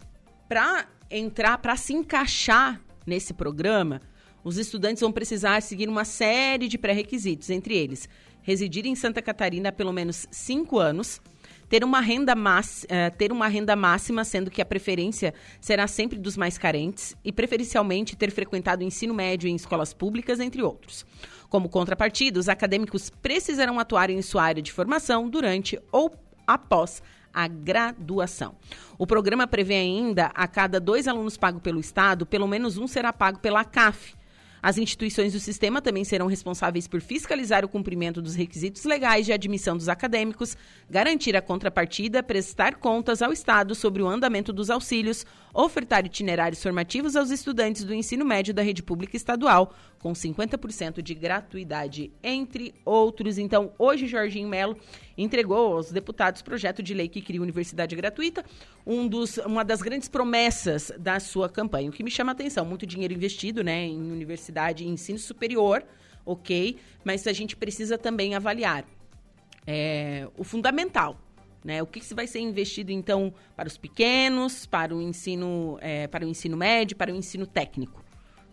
para entrar, para se encaixar nesse programa, os estudantes vão precisar seguir uma série de pré-requisitos, entre eles residir em Santa Catarina há pelo menos cinco anos, ter uma renda, uh, ter uma renda máxima, sendo que a preferência será sempre dos mais carentes, e preferencialmente ter frequentado o ensino médio em escolas públicas, entre outros. Como contrapartida, os acadêmicos precisarão atuar em sua área de formação durante ou após a graduação. O programa prevê ainda a cada dois alunos pagos pelo Estado, pelo menos um será pago pela CAF as instituições do sistema também serão responsáveis por fiscalizar o cumprimento dos requisitos legais de admissão dos acadêmicos, garantir a contrapartida, prestar contas ao Estado sobre o andamento dos auxílios, ofertar itinerários formativos aos estudantes do ensino médio da rede pública estadual, com 50% de gratuidade, entre outros. Então, hoje, Jorginho Melo entregou aos deputados projeto de lei que cria universidade gratuita, um dos, uma das grandes promessas da sua campanha. O que me chama a atenção, muito dinheiro investido né, em universidade e ensino superior, ok, mas a gente precisa também avaliar é, o fundamental. Né? O que, que vai ser investido, então, para os pequenos, para o ensino, é, para o ensino médio, para o ensino técnico.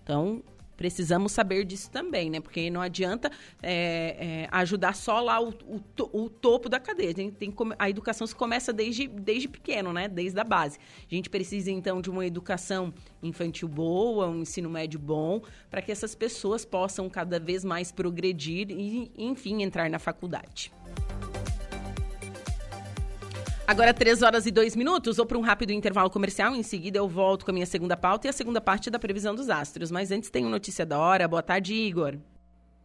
Então, precisamos saber disso também, né? Porque não adianta é, é, ajudar só lá o, o, o, topo da cadeia. A, tem, a educação se começa desde, desde pequeno, né? Desde a base. A gente precisa, então, de uma educação infantil boa, um ensino médio bom, para que essas pessoas possam cada vez mais progredir e, enfim, entrar na faculdade. Agora, 3 horas e 2 minutos, vou para um rápido intervalo comercial. Em seguida, eu volto com a minha segunda pauta e a segunda parte da previsão dos astros. Mas antes, tem uma notícia da hora. Boa tarde, Igor.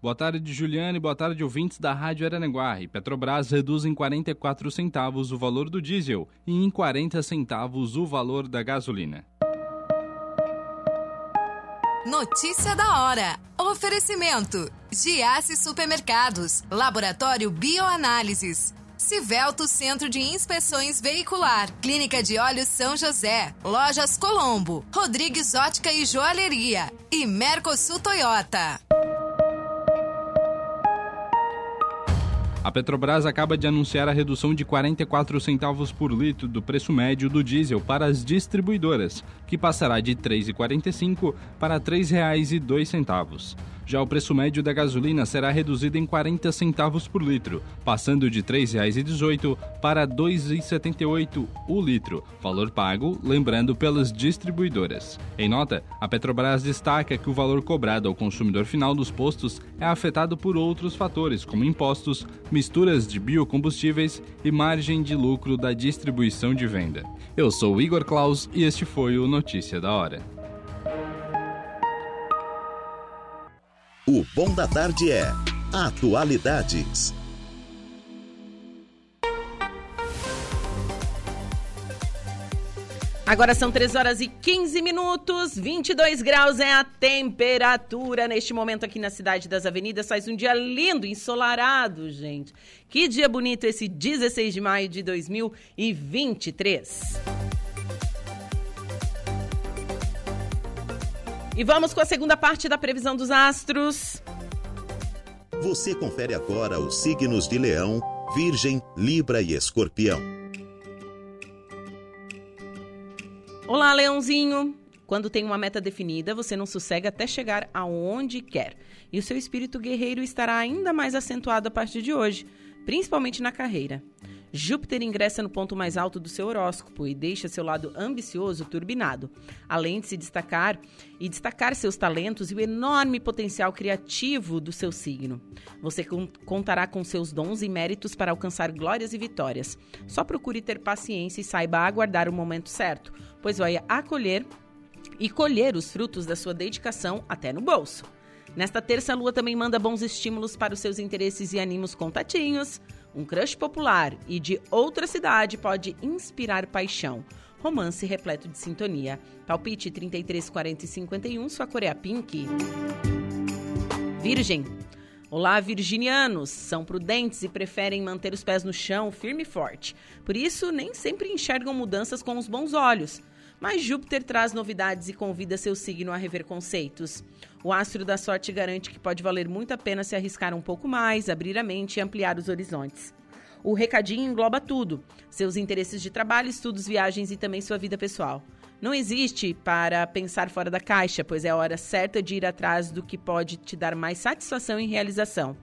Boa tarde, Juliane. Boa tarde, ouvintes da Rádio Aranaguá. E Petrobras reduz em 44 centavos o valor do diesel e em 40 centavos o valor da gasolina. Notícia da hora. Oferecimento: Giasse Supermercados, Laboratório Bioanálises. Civelto Centro de Inspeções Veicular, Clínica de Olhos São José, Lojas Colombo, Rodrigues Ótica e Joalheria e Mercosul Toyota. A Petrobras acaba de anunciar a redução de 44 centavos por litro do preço médio do diesel para as distribuidoras, que passará de R$ 3,45 para R$ 3,02. Já o preço médio da gasolina será reduzido em 40 centavos por litro, passando de R$ 3,18 para R$ 2,78 o litro, valor pago, lembrando, pelas distribuidoras. Em nota, a Petrobras destaca que o valor cobrado ao consumidor final dos postos é afetado por outros fatores, como impostos, misturas de biocombustíveis e margem de lucro da distribuição de venda. Eu sou Igor Klaus e este foi o Notícia da Hora. O Bom da Tarde é Atualidades. Agora são 3 horas e 15 minutos, 22 graus é a temperatura neste momento aqui na Cidade das Avenidas. Faz um dia lindo, ensolarado, gente. Que dia bonito esse 16 de maio de 2023. E vamos com a segunda parte da previsão dos astros. Você confere agora os signos de Leão, Virgem, Libra e Escorpião. Olá, Leãozinho! Quando tem uma meta definida, você não sossega até chegar aonde quer. E o seu espírito guerreiro estará ainda mais acentuado a partir de hoje, principalmente na carreira. Júpiter ingressa no ponto mais alto do seu horóscopo e deixa seu lado ambicioso turbinado, além de se destacar e destacar seus talentos e o enorme potencial criativo do seu signo. Você contará com seus dons e méritos para alcançar glórias e vitórias. Só procure ter paciência e saiba aguardar o momento certo, pois vai acolher e colher os frutos da sua dedicação até no bolso. Nesta terça, a lua também manda bons estímulos para os seus interesses e animos contatinhos. Um crush popular e de outra cidade pode inspirar paixão. Romance repleto de sintonia. Palpite 33, 40 e 51, sua cor é pink. Virgem. Olá, virginianos! São prudentes e preferem manter os pés no chão firme e forte. Por isso, nem sempre enxergam mudanças com os bons olhos. Mas Júpiter traz novidades e convida seu signo a rever conceitos. O astro da sorte garante que pode valer muito a pena se arriscar um pouco mais, abrir a mente e ampliar os horizontes. O recadinho engloba tudo: seus interesses de trabalho, estudos, viagens e também sua vida pessoal. Não existe para pensar fora da caixa, pois é a hora certa de ir atrás do que pode te dar mais satisfação e realização.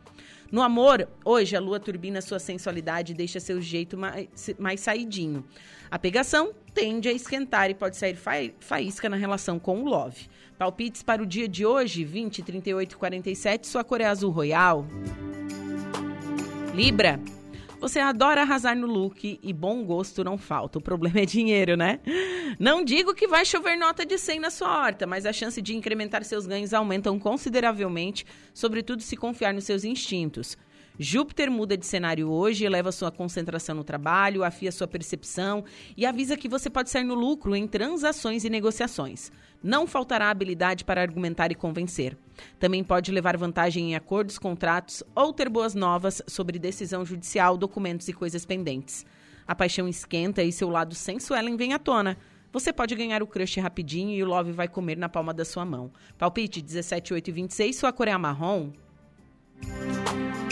No amor, hoje a lua turbina sua sensualidade e deixa seu jeito mais, mais saidinho. A pegação tende a esquentar e pode sair fa faísca na relação com o love. Palpites para o dia de hoje, 20, 38 e 47, sua cor é azul royal. Libra. Você adora arrasar no look e bom gosto não falta. O problema é dinheiro, né? Não digo que vai chover nota de 100 na sua horta, mas a chance de incrementar seus ganhos aumentam consideravelmente, sobretudo se confiar nos seus instintos. Júpiter muda de cenário hoje, eleva sua concentração no trabalho, afia sua percepção e avisa que você pode sair no lucro em transações e negociações. Não faltará habilidade para argumentar e convencer. Também pode levar vantagem em acordos, contratos ou ter boas novas sobre decisão judicial, documentos e coisas pendentes. A paixão esquenta e seu lado sensual vem à tona. Você pode ganhar o crush rapidinho e o love vai comer na palma da sua mão. Palpite 17, 8 e 26, sua cor é marrom.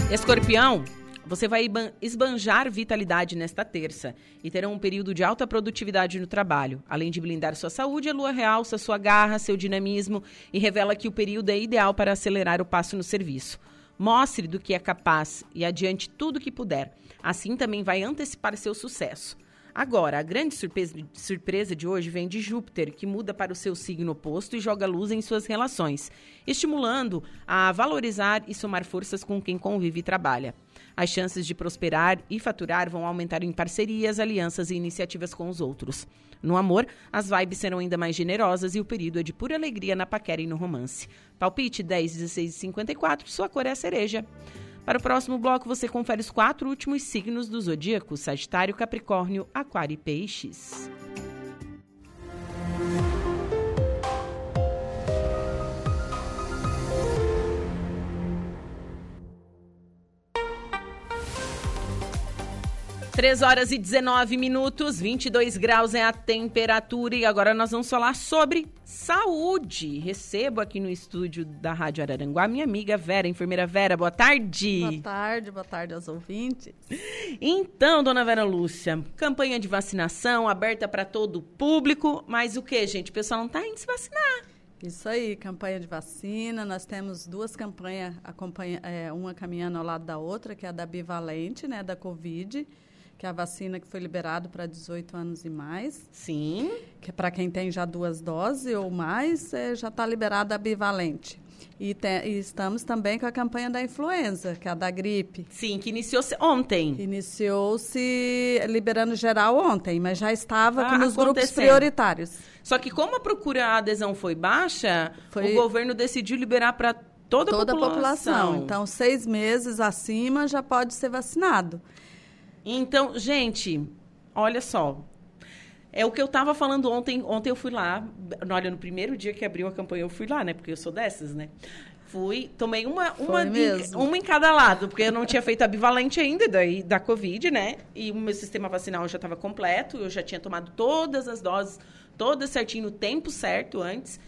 Escorpião, você vai esbanjar vitalidade nesta terça e terá um período de alta produtividade no trabalho. Além de blindar sua saúde, a lua realça sua garra, seu dinamismo e revela que o período é ideal para acelerar o passo no serviço. Mostre do que é capaz e adiante tudo que puder. Assim também vai antecipar seu sucesso. Agora, a grande surpresa, surpresa de hoje vem de Júpiter, que muda para o seu signo oposto e joga luz em suas relações, estimulando a valorizar e somar forças com quem convive e trabalha. As chances de prosperar e faturar vão aumentar em parcerias, alianças e iniciativas com os outros. No amor, as vibes serão ainda mais generosas e o período é de pura alegria na paquera e no romance. Palpite 10, 16 e 54, sua cor é a cereja. Para o próximo bloco, você confere os quatro últimos signos do zodíaco: Sagitário, Capricórnio, Aquário e Peixes. 3 horas e 19 minutos, 22 graus é a temperatura e agora nós vamos falar sobre saúde. Recebo aqui no estúdio da Rádio Araranguá minha amiga Vera, enfermeira Vera. Boa tarde. Boa tarde, boa tarde aos ouvintes. Então, dona Vera Lúcia, campanha de vacinação aberta para todo o público, mas o que, gente? O pessoal não está indo se vacinar. Isso aí, campanha de vacina. Nós temos duas campanhas, é, uma caminhando ao lado da outra, que é a da bivalente, né, da Covid que é a vacina que foi liberada para 18 anos e mais. Sim. Que é para quem tem já duas doses ou mais, é, já está liberada a bivalente. E, te, e, estamos também com a campanha da influenza, que é a da gripe. Sim, que iniciou-se ontem. Iniciou-se liberando geral ontem, mas já estava ah, nos grupos prioritários. Só que como a procura a adesão foi baixa, foi... o governo decidiu liberar para toda, toda a população. a população. Então, seis meses acima já pode ser vacinado. Então, gente, olha só. É o que eu estava falando ontem. Ontem eu fui lá. Olha, no primeiro dia que abriu a campanha, eu fui lá, né? Porque eu sou dessas, né? Fui, tomei uma, uma, em, uma em cada lado, porque eu não tinha feito a bivalente ainda daí, da Covid, né? E o meu sistema vacinal já estava completo, eu já tinha tomado todas as doses, todas certinho no tempo certo antes.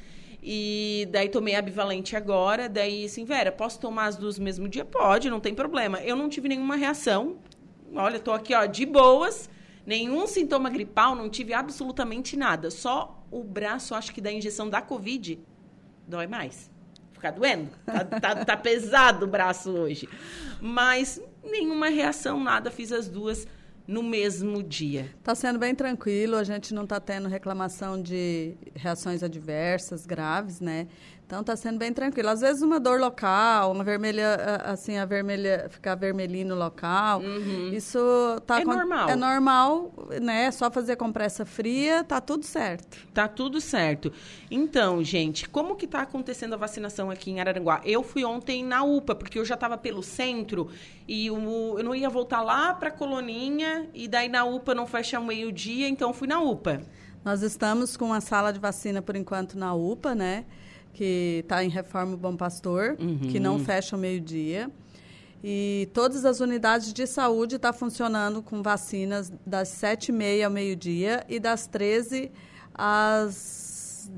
E daí tomei a bivalente agora. Daí, assim, Vera, posso tomar as duas no mesmo dia? Pode, não tem problema. Eu não tive nenhuma reação olha, tô aqui, ó, de boas, nenhum sintoma gripal, não tive absolutamente nada. Só o braço, acho que da injeção da Covid, dói mais. Fica doendo. Tá, tá, tá pesado o braço hoje. Mas nenhuma reação, nada, fiz as duas no mesmo dia. Está sendo bem tranquilo, a gente não está tendo reclamação de reações adversas graves, né? Então está sendo bem tranquilo. Às vezes uma dor local, uma vermelha, assim, a vermelha, ficar vermelhinho no local. Uhum. Isso tá é normal. É normal, né? É só fazer compressa fria, tá tudo certo. Tá tudo certo. Então, gente, como que tá acontecendo a vacinação aqui em Araranguá? Eu fui ontem na UPA, porque eu já estava pelo centro e eu, eu não ia voltar lá para Coloninha e daí na UPA não fecha meio-dia, então fui na UPA. Nós estamos com a sala de vacina por enquanto na UPA, né? Que está em reforma Bom Pastor, uhum. que não fecha ao meio-dia. E todas as unidades de saúde estão tá funcionando com vacinas das 7h30 ao meio-dia e das 13 às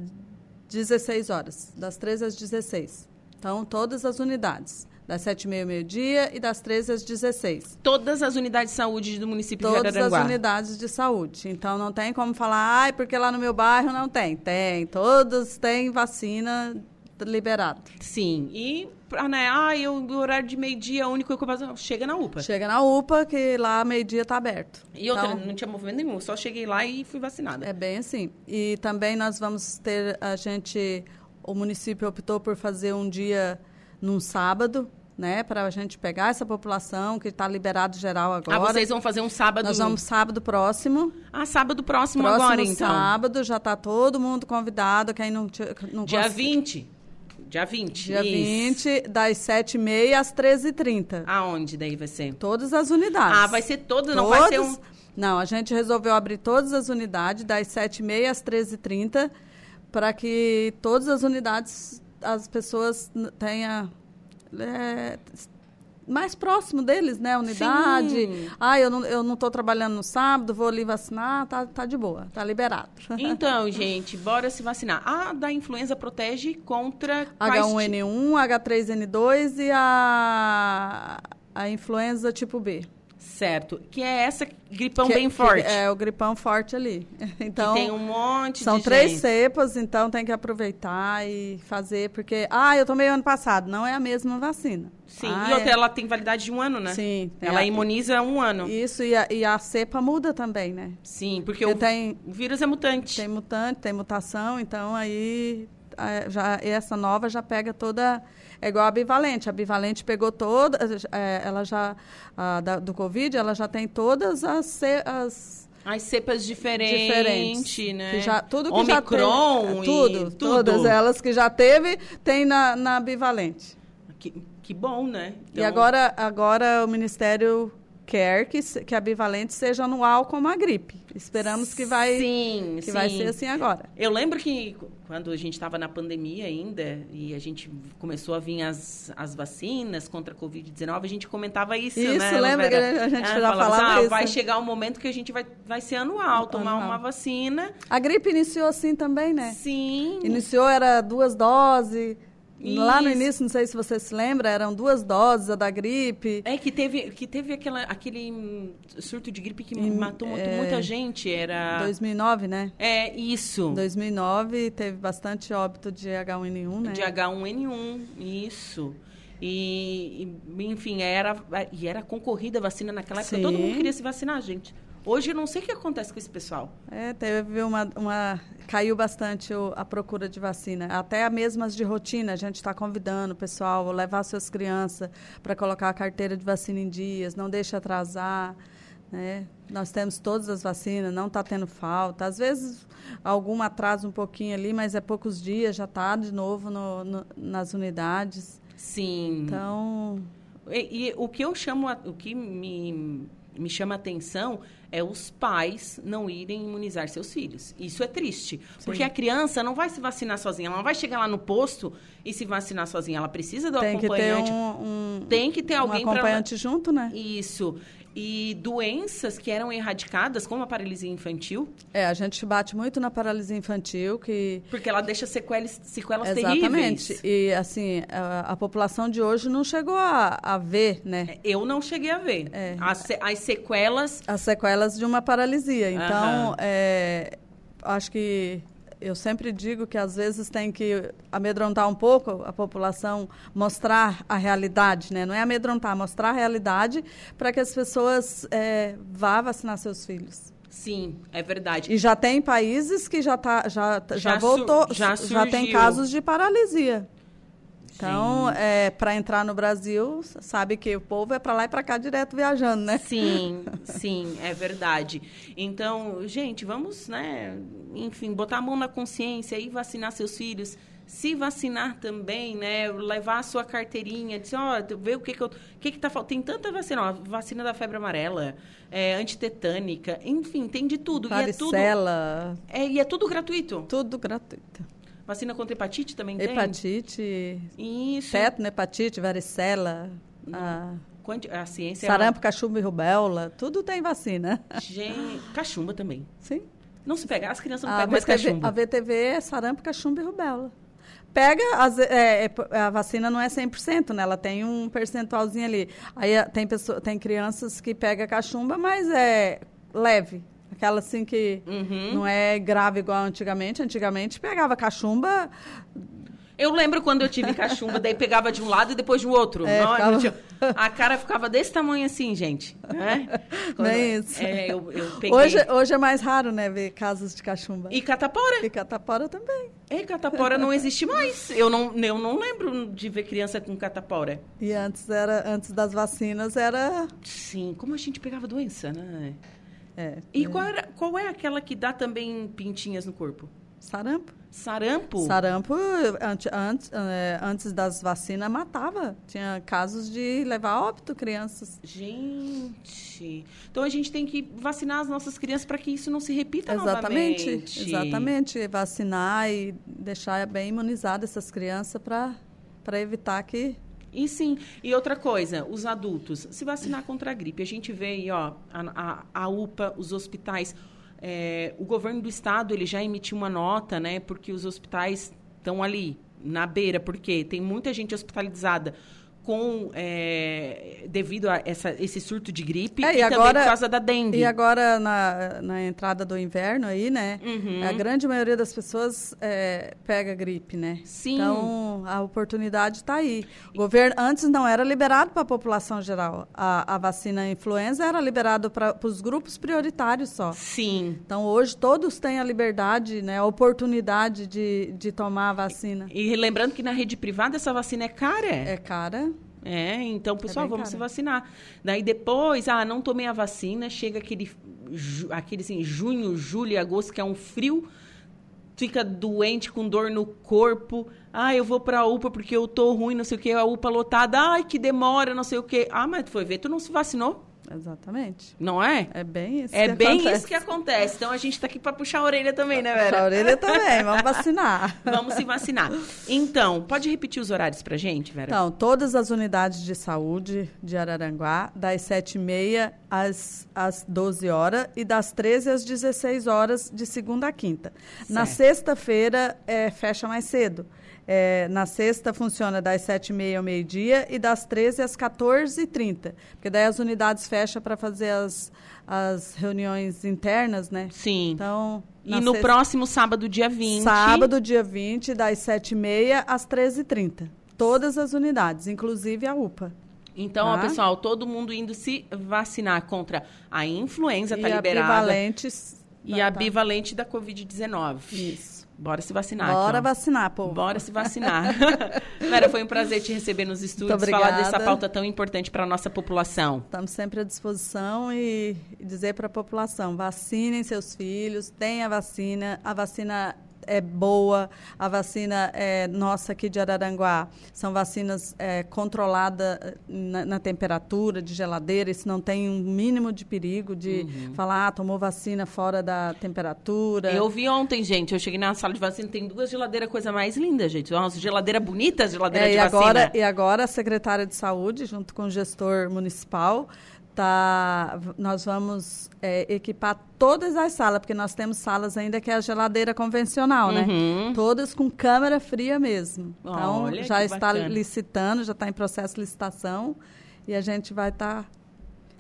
16 horas. Das 13 às 16. Então, todas as unidades das 7h30 ao meio-dia e das 13 às 16. Todas as unidades de saúde do município Todas de Araranguá? Todas as unidades de saúde. Então, não tem como falar, ai, porque lá no meu bairro não tem. Tem, todos têm vacina liberado. Sim, e né, ah, eu, o horário de meio-dia, o único que eu faço, chega na UPA. Chega na UPA, que lá meio-dia está aberto. E outra, então, não tinha movimento nenhum, só cheguei lá e fui vacinada. É bem assim. E também nós vamos ter, a gente, o município optou por fazer um dia num sábado, né, para a gente pegar essa população que está liberado geral agora. Ah, vocês vão fazer um sábado? Nós vamos sábado próximo. Ah, sábado próximo, próximo agora, então. sábado, já está todo mundo convidado, quem não... não Dia 20? Dia 20. Dia isso. 20, das 7h30 às 13h30. Aonde daí vai ser? Todas as unidades. Ah, vai ser todas, não vai ser um... Não, a gente resolveu abrir todas as unidades, das 7h30 às 13h30, para que todas as unidades, as pessoas tenham... é, mais próximo deles, né? Unidade. Sim. Ah, eu não, eu não tô trabalhando no sábado, vou ali vacinar, tá, tá de boa, tá liberado. Então, gente, bora se vacinar. A da influenza protege contra quais ti- H1N1, H3N2 e a, a influenza tipo B. Certo. Que é essa gripão Que- bem que forte. É o gripão forte ali. Então, que tem um monte são de três gente. cepas, então tem que aproveitar e fazer, porque, ah, eu tomei ano passado, não é a mesma vacina. Sim, Ah, e outra, é- ela tem validade de um ano, né? Sim. Ela É, imuniza um ano. Isso, e a, e a cepa muda também, né? Sim, porque Porque o, tem, o vírus é mutante. tem mutante, tem mutação, então aí a- já essa nova já pega toda é igual a bivalente. A bivalente pegou toda, é, ela já a da- do Covid, ela já tem todas as, as As cepas diferentes, diferentes, né? que já tudo que Omicron já teve, e tudo, tudo. todas elas que já teve tem na, na bivalente. Que, que bom, né? E Então, agora agora o Ministério quer que, que a bivalente seja anual como a gripe. Esperamos que vai Sim, que sim. vai ser assim agora. Eu lembro que quando a gente estava na pandemia ainda e a gente começou a vir as, as vacinas contra a Covid-19, a gente comentava isso, Isso, né? lembra Vera? que a gente É, já falava ah, isso. vai chegar um momento que a gente vai, vai ser anual, tomar Anual. uma vacina. A gripe iniciou assim também, né? Sim. Iniciou, era duas doses. Lá no Isso. início, não sei se você se lembra, eram duas doses a da gripe. É que teve, que teve aquela, aquele hum, surto de gripe que Em- matou é, muita gente. Era. 2009, né? É, isso. 2009 teve bastante óbito de H1N1, né? De H1N1, isso. E, e, enfim, era, e era concorrida a vacina naquela época. Sim. Todo mundo queria se vacinar, gente. Hoje eu não sei o que acontece com esse pessoal. É, teve uma, uma caiu bastante o- a procura de vacina. Até mesmas de rotina, a gente está convidando o pessoal a levar suas crianças para colocar a carteira de vacina em dias, não deixe atrasar. Né? Nós temos todas as vacinas, não está tendo falta. Às vezes algum atrasa um pouquinho ali, mas é poucos dias, já está de novo no- no- nas unidades. Sim. Então, E, e o que eu chamo, o que me, me chama a atenção é os pais não irem imunizar seus filhos. Isso é triste, porque a criança não vai se vacinar sozinha, ela não vai chegar lá no posto e se vacinar sozinha, ela precisa do tem que ter acompanhante. um, um, Tem que ter um alguém pra- acompanhante junto, né? Isso. E doenças que eram erradicadas, como a paralisia infantil, É, a gente bate muito na paralisia infantil, que porque ela deixa sequelas, sequelas Exatamente. terríveis. E, assim, a, a população de hoje não chegou a, a ver, né? Eu não cheguei a ver. É. As, as sequelas As sequelas de uma paralisia. Então, Aham. é, acho que eu sempre digo que às vezes tem que amedrontar um pouco a população, mostrar a realidade, né? Não é amedrontar, mostrar a realidade para que as pessoas é, vá vacinar seus filhos. Sim, é verdade. E já tem países que já, tá, já, já, Já voltou, já já tem casos de paralisia. Então, é, para entrar no Brasil, sabe que o povo é para lá e para cá direto viajando, né? Sim, sim, é verdade. Então, gente, vamos, né, enfim, botar a mão na consciência e vacinar seus filhos. Se vacinar também, né? Levar a sua carteirinha, dizer, ó, ver o que que eu, o que que tá faltando. Tem tanta vacina, ó, vacina da febre amarela, é, antitetânica, enfim, tem de tudo. E é tudo, Varicela, é, e é tudo gratuito. tudo gratuito. Vacina contra hepatite também tem? Hepatite, Isso. tétano, hepatite, varicela, a A ciência... sarampo, cachumba e rubéola, tudo tem vacina. Gente, cachumba também. Sim. Não se pega, as crianças não A pegam mais VTV, cachumba. a VTV é sarampo, cachumba e rubéola. Pega, as- é, é, a vacina não é 100%, né? Ela tem um percentualzinho ali. Aí tem, pessoa, tem crianças que pegam cachumba, mas é leve. Aquela assim que Uhum. não é grave igual antigamente. Antigamente pegava cachumba, Eu lembro quando eu tive cachumba, daí pegava de um lado e depois do outro. É, Não, ficava- tinha- A cara ficava desse tamanho assim, gente. Né? Quando- Bem isso. É, eu, eu peguei. Hoje, hoje é mais raro, né, ver casos de cachumba. E catapora. E catapora também. É, catapora não existe mais. Eu não, eu não lembro de ver criança com catapora. E antes, era, antes das vacinas era... Sim, como a gente pegava doença, né? É, E qual, era, qual é aquela que dá também pintinhas no corpo? Sarampo. Sarampo? Sarampo, antes, antes, é, antes das vacinas, matava. Tinha casos de levar óbito crianças. Gente. Então a gente tem que vacinar as nossas crianças para que isso não se repita exatamente, novamente. Exatamente. Vacinar e deixar bem imunizadas essas crianças para evitar que e sim, e outra coisa, os adultos, se vacinar contra a gripe. A gente vê aí, ó, a, a, a UPA, os hospitais. É, o governo do estado ele já emitiu uma nota, né? Porque os hospitais estão ali na beira, porque tem muita gente hospitalizada com é, devido a essa, esse surto de gripe é, e, e agora, também por causa da dengue. E agora, na, na entrada do inverno aí, né? Uhum. A grande maioria das pessoas é, pega gripe, né? Sim. Então, a oportunidade está aí. O governo, antes não era liberado para a população geral. A, a vacina influenza era liberado para os grupos prioritários só. Sim. Então, hoje, todos têm a liberdade, né? A oportunidade de, de tomar a vacina. E, e lembrando que na rede privada essa vacina é cara. É cara. É, então, pessoal, é vamos caro. se vacinar. Daí depois, ah, não tomei a vacina, chega aquele, aquele assim, junho, julho e agosto, que é um frio, fica doente, com dor no corpo. Ah, eu vou pra UPA porque eu tô ruim, não sei o que, a UPA lotada. Ai, que demora, não sei o que. Ah, mas foi ver, tu não se vacinou? Exatamente. Não é? É bem isso é que bem acontece. isso que acontece. Então a gente está aqui para puxar a orelha também, né, Vera? Puxar a orelha também, vamos vacinar. vamos se vacinar. Então, pode repetir os horários para gente, Vera? Então, todas as unidades de saúde de Araranguá, das 7h30 às, às 12 horas e das 13 às 16 horas de segunda a quinta. Certo. Na sexta-feira, é, fecha mais cedo. É, na sexta funciona das 7h30 ao meio-dia e das 13 às 14h30. Porque daí as unidades fecham para fazer as, as reuniões internas, né? Sim. Então. E no sexta... próximo sábado, dia 20. Sábado, dia 20, das 7h30 às 13h30. Todas as unidades, inclusive a UPA. Então, tá? ó, pessoal, todo mundo indo se vacinar contra a influenza, tá e liberada. A bivalente, e a bivalente da Covid-19. Isso. Bora se vacinar. Bora vacinar, povo. Bora se vacinar. Vera, foi um prazer te receber nos estúdios, falar dessa pauta tão importante para a nossa população. Estamos sempre à disposição e dizer para a população: vacinem seus filhos, tenha vacina. A vacina é boa, a vacina é nossa aqui de Araranguá são vacinas é, controladas na, na, temperatura, de geladeira, isso não tem um mínimo de perigo de uhum. falar, ah, tomou vacina fora da temperatura. Eu vi ontem, gente, eu cheguei na sala de vacina, tem duas geladeiras, coisa mais linda, gente. Nossa, geladeira bonita, geladeira é, de e vacina. Agora, e agora a secretária de saúde, junto com o gestor municipal, tá, nós vamos é, equipar todas as salas, porque nós temos salas ainda que é a geladeira convencional, né? uhum. né? Todas com câmera fria mesmo. Então, Olha, já está bacana. licitando, já está em processo de licitação e a gente vai estar tá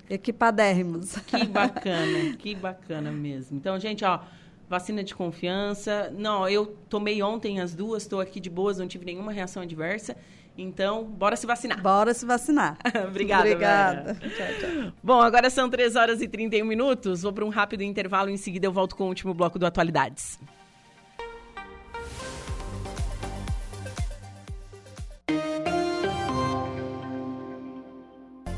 equipadérrimos. Que bacana, que bacana mesmo. Então, gente, ó, vacina de confiança. Não, eu tomei ontem as duas, estou aqui de boas, não tive nenhuma reação adversa. Então, bora se vacinar. Bora se vacinar. Obrigada. Obrigada. Tchau, tchau. Bom, agora são 3 horas e 31 minutos. Vou para um rápido intervalo. Em seguida, eu volto com o último bloco do Atualidades.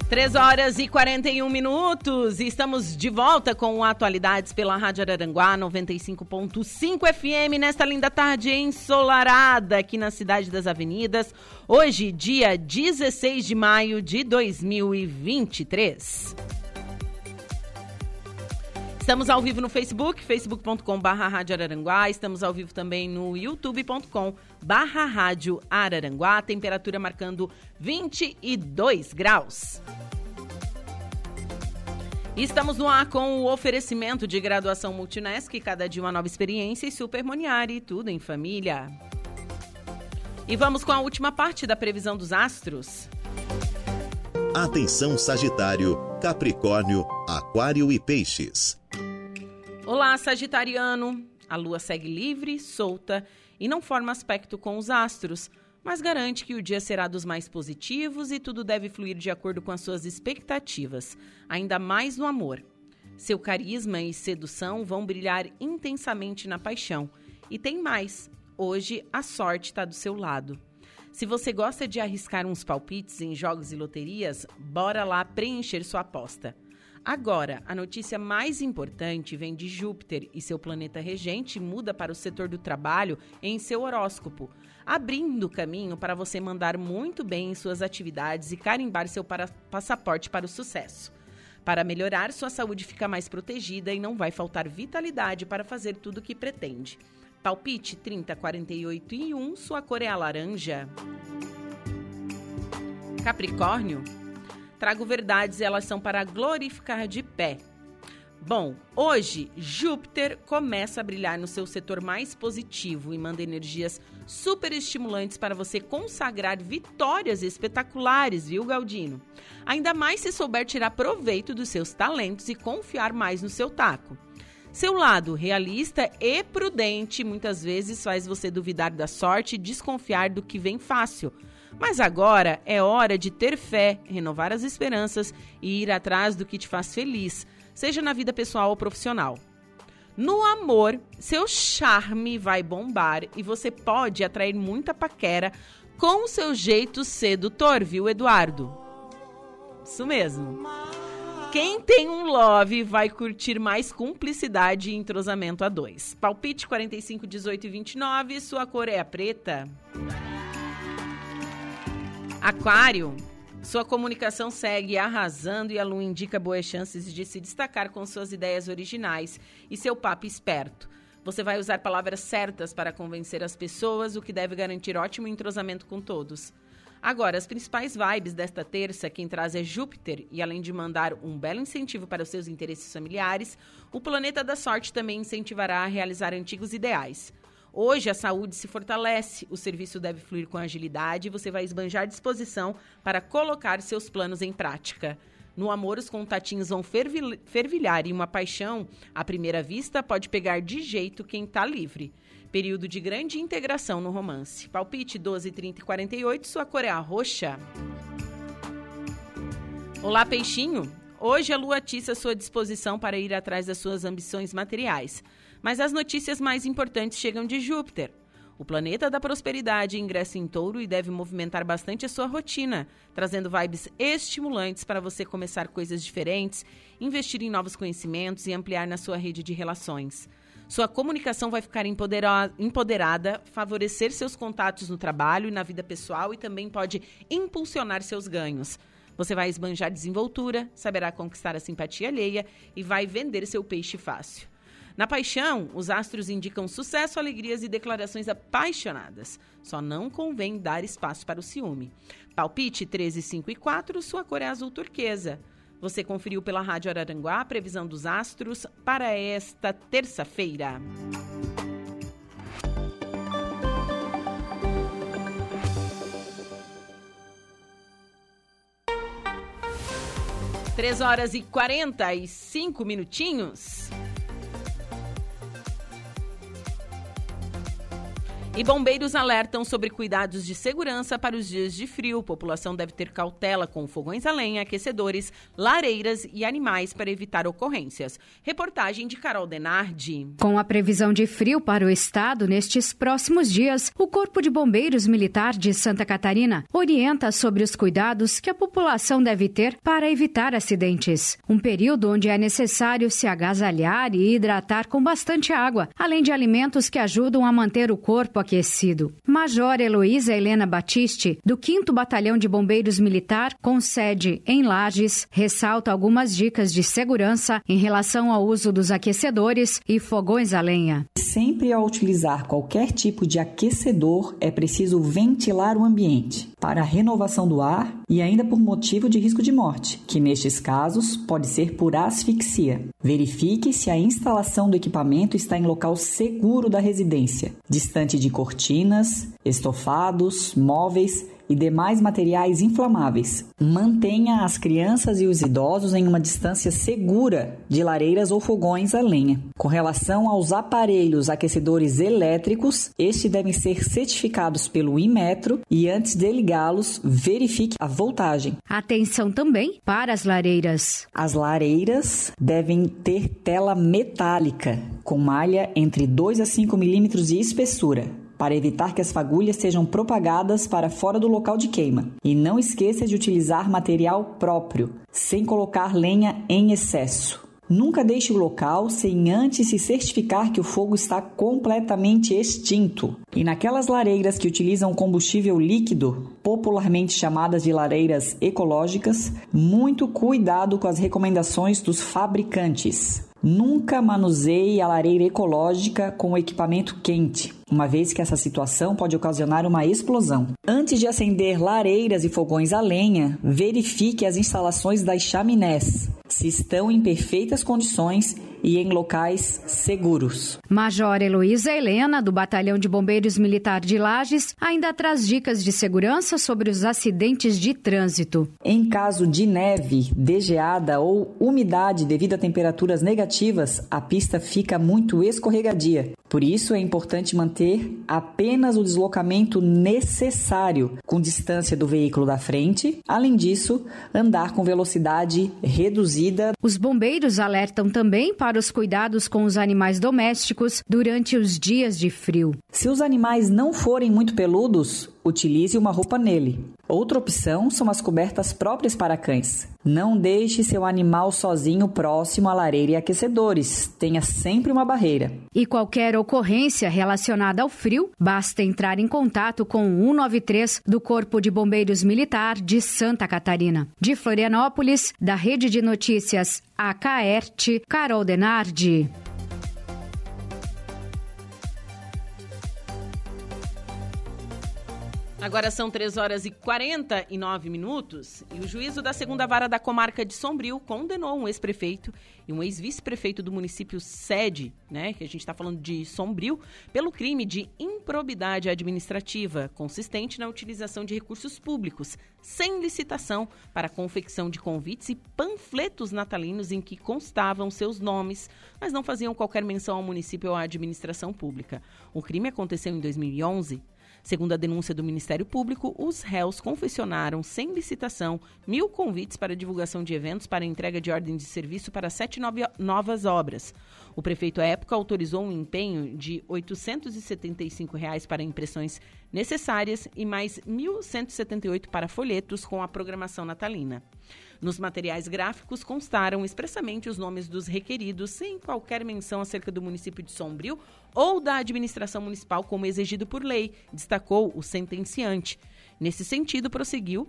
Três horas e 41 minutos. Estamos de volta com Atualidades pela Rádio Araranguá 95.5 FM nesta linda tarde ensolarada aqui na Cidade das Avenidas. Hoje, dia 16 de maio de 2023. Estamos ao vivo no Facebook, facebook.com Araranguá. Estamos ao vivo também no youtube.com barra Rádio Araranguá. Temperatura marcando 22 graus. Estamos no ar com o oferecimento de graduação Multunesc, cada dia uma nova experiência e Super Moniari, tudo em família. E vamos com a última parte da previsão dos astros. Atenção Sagitário, Capricórnio, Aquário e Peixes. Olá, Sagitariano. A lua segue livre, solta e não forma aspecto com os astros, mas garante que o dia será dos mais positivos e tudo deve fluir de acordo com as suas expectativas, ainda mais no amor. Seu carisma e sedução vão brilhar intensamente na paixão. E tem mais: hoje a sorte está do seu lado. Se você gosta de arriscar uns palpites em jogos e loterias, bora lá preencher sua aposta. Agora, a notícia mais importante vem de Júpiter e seu planeta regente muda para o setor do trabalho em seu horóscopo, abrindo caminho para você mandar muito bem em suas atividades e carimbar seu passaporte para o sucesso. Para melhorar, sua saúde fica mais protegida e não vai faltar vitalidade para fazer tudo o que pretende. Palpite 30, 48 e 1, sua cor é a laranja. Capricórnio, trago verdades, elas são para glorificar de pé. Bom, hoje Júpiter começa a brilhar no seu setor mais positivo e manda energias super estimulantes para você consagrar vitórias espetaculares, viu, Galdino? Ainda mais se souber tirar proveito dos seus talentos e confiar mais no seu taco. Seu lado realista e prudente muitas vezes faz você duvidar da sorte e desconfiar do que vem fácil. Mas agora é hora de ter fé, renovar as esperanças e ir atrás do que te faz feliz, seja na vida pessoal ou profissional. No amor, seu charme vai bombar e você pode atrair muita paquera com o seu jeito sedutor, viu, Eduardo? Isso mesmo. Quem tem um love vai curtir mais cumplicidade e entrosamento a dois. Palpite 45, 18 e 29, sua cor é a preta. Aquário, sua comunicação segue arrasando e a lua indica boas chances de se destacar com suas ideias originais e seu papo esperto. Você vai usar palavras certas para convencer as pessoas, o que deve garantir ótimo entrosamento com todos. Agora, as principais vibes desta terça, quem traz é Júpiter, e além de mandar um belo incentivo para os seus interesses familiares, o planeta da sorte também incentivará a realizar antigos ideais. Hoje a saúde se fortalece, o serviço deve fluir com agilidade e você vai esbanjar disposição para colocar seus planos em prática. No amor, os contatinhos vão fervilhar e uma paixão, à primeira vista, pode pegar de jeito quem está livre. Período de grande integração no romance. Palpite 12, 30 e 48, sua cor é a roxa. Olá, peixinho. Hoje a lua atiça sua disposição para ir atrás das suas ambições materiais. Mas as notícias mais importantes chegam de Júpiter. O planeta da prosperidade ingressa em touro e deve movimentar bastante a sua rotina, trazendo vibes estimulantes para você começar coisas diferentes, investir em novos conhecimentos e ampliar na sua rede de relações. Sua comunicação vai ficar empoderada, favorecer seus contatos no trabalho e na vida pessoal e também pode impulsionar seus ganhos. Você vai esbanjar desenvoltura, saberá conquistar a simpatia alheia e vai vender seu peixe fácil. Na paixão, os astros indicam sucesso, alegrias e declarações apaixonadas. Só não convém dar espaço para o ciúme. Palpite 13, 5 e 4, sua cor é azul turquesa. Você conferiu pela Rádio Araranguá a previsão dos astros para esta terça-feira. Três horas e quarenta e cinco minutinhos. E bombeiros alertam sobre cuidados de segurança para os dias de frio. População deve ter cautela com fogões a lenha, aquecedores, lareiras e animais para evitar ocorrências. Reportagem de Carol Denardi. Com a previsão de frio para o estado nestes próximos dias, o Corpo de Bombeiros Militar de Santa Catarina orienta sobre os cuidados que a população deve ter para evitar acidentes. Um período onde é necessário se agasalhar e hidratar com bastante água, além de alimentos que ajudam a manter o corpo aquecido. Major Heloísa Helena Batiste, do 5 Batalhão de Bombeiros Militar, com sede em Lages, ressalta algumas dicas de segurança em relação ao uso dos aquecedores e fogões a lenha. Sempre ao utilizar qualquer tipo de aquecedor, é preciso ventilar o ambiente para a renovação do ar e ainda por motivo de risco de morte, que nestes casos pode ser por asfixia. Verifique se a instalação do equipamento está em local seguro da residência, distante de cortinas, estofados, móveis e demais materiais inflamáveis. Mantenha as crianças e os idosos em uma distância segura de lareiras ou fogões a lenha. Com relação aos aparelhos aquecedores elétricos, estes devem ser certificados pelo Inmetro e antes de ligá-los, verifique a voltagem. Atenção também para as lareiras. As lareiras devem ter tela metálica com malha entre 2 a 5 milímetros de espessura para evitar que as fagulhas sejam propagadas para fora do local de queima. E não esqueça de utilizar material próprio, sem colocar lenha em excesso. Nunca deixe o local sem antes se certificar que o fogo está completamente extinto. E naquelas lareiras que utilizam combustível líquido, popularmente chamadas de lareiras ecológicas, muito cuidado com as recomendações dos fabricantes. Nunca manuseie a lareira ecológica com equipamento quente, uma vez que essa situação pode ocasionar uma explosão. Antes de acender lareiras e fogões a lenha, verifique as instalações das chaminés, se estão em perfeitas condições e em locais seguros. Major Heloísa Helena, do Batalhão de Bombeiros Militar de Lages, ainda traz dicas de segurança sobre os acidentes de trânsito. Em caso de neve, degeada ou umidade devido a temperaturas negativas, a pista fica muito escorregadia. Por isso é importante manter apenas o deslocamento necessário com distância do veículo da frente. Além disso, andar com velocidade reduzida. Os bombeiros alertam também para os cuidados com os animais domésticos durante os dias de frio. Se os animais não forem muito peludos, utilize uma roupa nele. Outra opção são as cobertas próprias para cães. Não deixe seu animal sozinho próximo à lareira e aquecedores. Tenha sempre uma barreira. E qualquer ocorrência relacionada ao frio, basta entrar em contato com o 193 do Corpo de Bombeiros Militar de Santa Catarina. De Florianópolis, da Rede de Notícias AKERT, Carol Denardi. Agora são 3 horas e 49 minutos e o juízo da segunda vara da comarca de Sombrio condenou um ex-prefeito e um ex-vice-prefeito do município sede, né, que a gente está falando de Sombrio, pelo crime de improbidade administrativa, consistente na utilização de recursos públicos, sem licitação, para confecção de convites e panfletos natalinos em que constavam seus nomes, mas não faziam qualquer menção ao município ou à administração pública. O crime aconteceu em 2011 Segundo a denúncia do Ministério Público, os réus confeccionaram, sem licitação, mil convites para divulgação de eventos para entrega de ordem de serviço para sete novas obras. O prefeito à época autorizou um empenho de 875 reais para impressões necessárias e mais R$ 1.178 para folhetos com a programação natalina. Nos materiais gráficos constaram expressamente os nomes dos requeridos, sem qualquer menção acerca do município de Sombrio ou da administração municipal, como exigido por lei, destacou o sentenciante. Nesse sentido, prosseguiu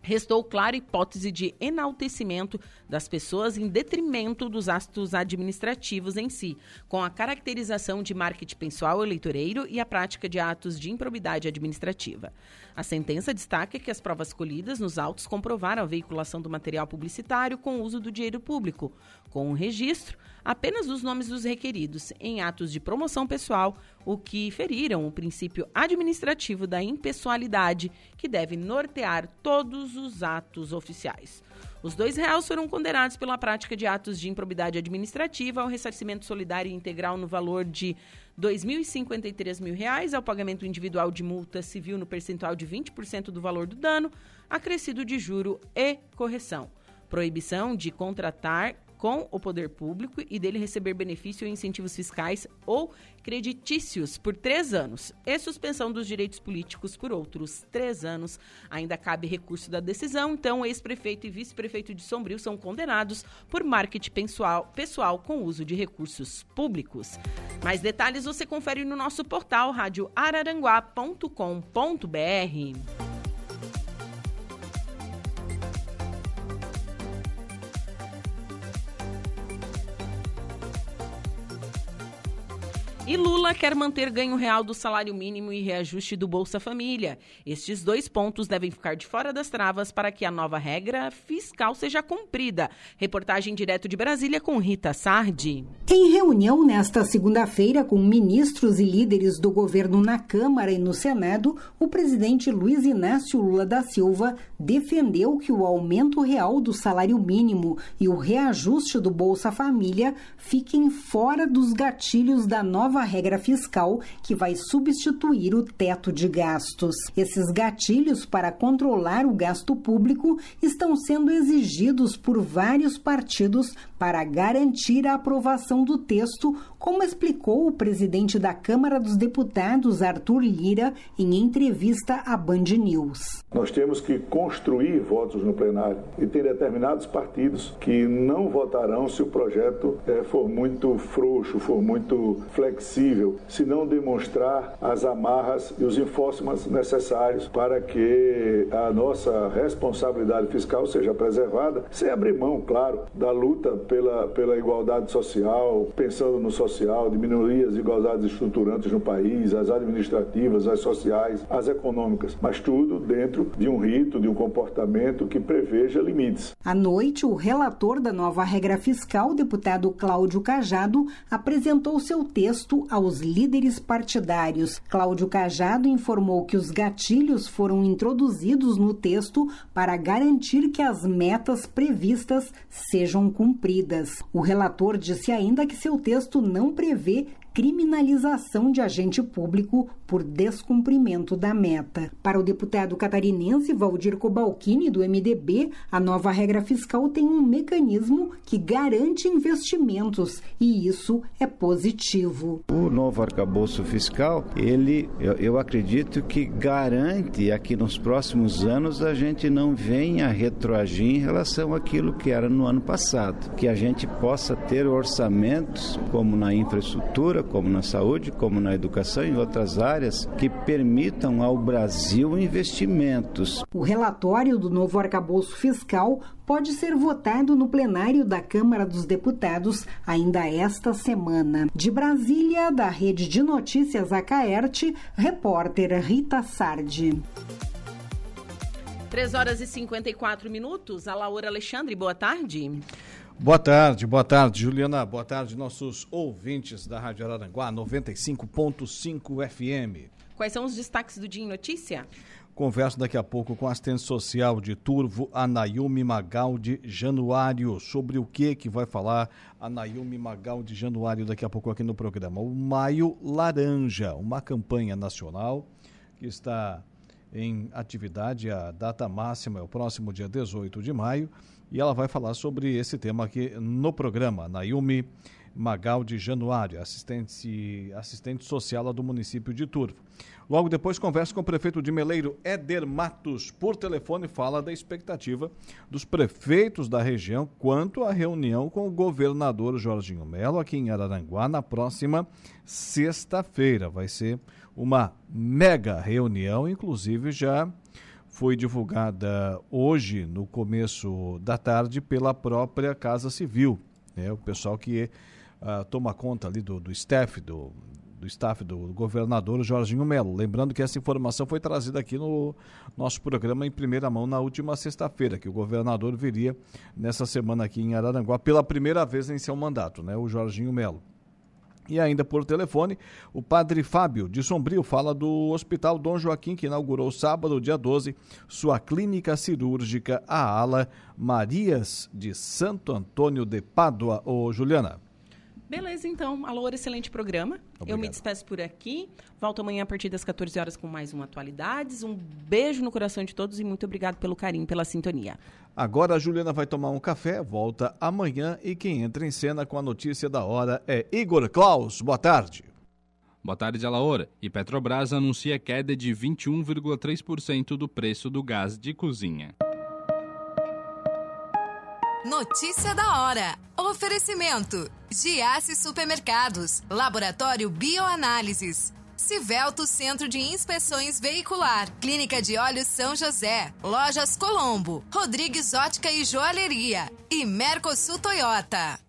restou clara hipótese de enaltecimento das pessoas em detrimento dos atos administrativos em si, com a caracterização de marketing pessoal eleitoreiro e a prática de atos de improbidade administrativa. A sentença destaca que as provas colhidas nos autos comprovaram a veiculação do material publicitário com o uso do dinheiro público, com o registro apenas dos nomes dos requeridos em atos de promoção pessoal, o que feriram o princípio administrativo da impessoalidade que deve nortear todos os atos oficiais. Os dois réus foram condenados pela prática de atos de improbidade administrativa ao ressarcimento solidário integral no valor de 2.053 mil reais, ao pagamento individual de multa civil no percentual de 20% do valor do dano, acrescido de juro e correção. Proibição de contratar com o poder público e dele receber benefício ou incentivos fiscais ou creditícios por três anos e suspensão dos direitos políticos por outros três anos. Ainda cabe recurso da decisão, então ex-prefeito e vice-prefeito de Sombrio são condenados por marketing pessoal, pessoal com uso de recursos públicos. Mais detalhes você confere no nosso portal radioararanguá.com.br. E Lula quer manter ganho real do salário mínimo e reajuste do Bolsa Família. Estes dois pontos devem ficar de fora das travas para que a nova regra fiscal seja cumprida. Reportagem direto de Brasília com Rita Sardi. Em reunião nesta segunda-feira com ministros e líderes do governo na Câmara e no Senado, o presidente Luiz Inácio Lula da Silva defendeu que o aumento real do salário mínimo e o reajuste do Bolsa Família fiquem fora dos gatilhos da nova nova regra fiscal que vai substituir o teto de gastos. Esses gatilhos para controlar o gasto público estão sendo exigidos por vários partidos para garantir a aprovação do texto, como explicou o presidente da Câmara dos Deputados, Arthur Lira, em entrevista à Band News. Nós temos que construir votos no plenário e tem determinados partidos que não votarão se o projeto é, for muito frouxo, for muito flexível, se não demonstrar as amarras e os enforcements necessários para que a nossa responsabilidade fiscal seja preservada, sem abrir mão, claro, da luta pela, pela igualdade social, pensando no social, diminuir as desigualdades estruturantes no país, as administrativas, as sociais, as econômicas, mas tudo dentro de um rito, de um comportamento que preveja limites. À noite, o relator da nova regra fiscal, deputado Cláudio Cajado, apresentou seu texto aos líderes partidários. Cláudio Cajado informou que os gatilhos foram introduzidos no texto para garantir que as metas previstas sejam cumpridas. O relator disse ainda que seu texto não prevê criminalização de agente público por descumprimento da meta. Para o deputado catarinense Valdir Cobalcini, do MDB, a nova regra fiscal tem um mecanismo que garante investimentos e isso é positivo. O novo arcabouço fiscal, ele, eu, eu acredito que garante a que nos próximos anos a gente não venha retroagir em relação àquilo que era no ano passado. Que a gente possa ter orçamentos, como na infraestrutura, como na saúde, como na educação e outras áreas, que permitam ao Brasil investimentos. O relatório do novo arcabouço fiscal pode ser votado no plenário da Câmara dos Deputados ainda esta semana. De Brasília, da Rede de Notícias Acaerte, repórter Rita Sardi. 3 horas e 54 minutos. A Laura Alexandre, boa tarde. Boa tarde, boa tarde, Juliana. Boa tarde, nossos ouvintes da Rádio Araranguá 95.5 FM. Quais são os destaques do Dia em Notícia? Converso daqui a pouco com a assistente social de Turvo, a Nayumi Magal de Januário. Sobre o que que vai falar a Nayumi Magal de Januário daqui a pouco aqui no programa? O Maio Laranja, uma campanha nacional que está em atividade. A data máxima é o próximo dia 18 de maio e ela vai falar sobre esse tema aqui no programa. Nayumi Magal de Januário, assistente, assistente social do município de Turvo. Logo depois conversa com o prefeito de Meleiro, Éder Matos, por telefone fala da expectativa dos prefeitos da região quanto à reunião com o governador Jorginho Melo aqui em Araranguá na próxima sexta-feira. Vai ser uma mega reunião, inclusive já foi divulgada hoje, no começo da tarde, pela própria Casa Civil. Né? O pessoal que uh, toma conta ali do, do staff, do, do staff do governador Jorginho Melo. Lembrando que essa informação foi trazida aqui no nosso programa em primeira mão na última sexta-feira, que o governador viria nessa semana aqui em Araranguá pela primeira vez em seu mandato, né? O Jorginho Melo. E ainda por telefone, o padre Fábio de Sombrio fala do Hospital Dom Joaquim, que inaugurou sábado, dia 12, sua clínica cirúrgica, a ala Marias de Santo Antônio de Pádua. Ô, Juliana. Beleza, então. Alô, excelente programa. Obrigado. Eu me despeço por aqui. Volto amanhã a partir das 14 horas com mais um Atualidades. Um beijo no coração de todos e muito obrigado pelo carinho, pela sintonia. Agora a Juliana vai tomar um café, volta amanhã e quem entra em cena com a notícia da hora é Igor Klaus. Boa tarde. Boa tarde, Alaora. E Petrobras anuncia queda de 21,3% do preço do gás de cozinha. Notícia da hora. Oferecimento: Giasse Supermercados, Laboratório Bioanálises, Civelto Centro de Inspeções Veicular, Clínica de Olhos São José, Lojas Colombo, Rodrigues Ótica e Joalheria. E Mercosul Toyota.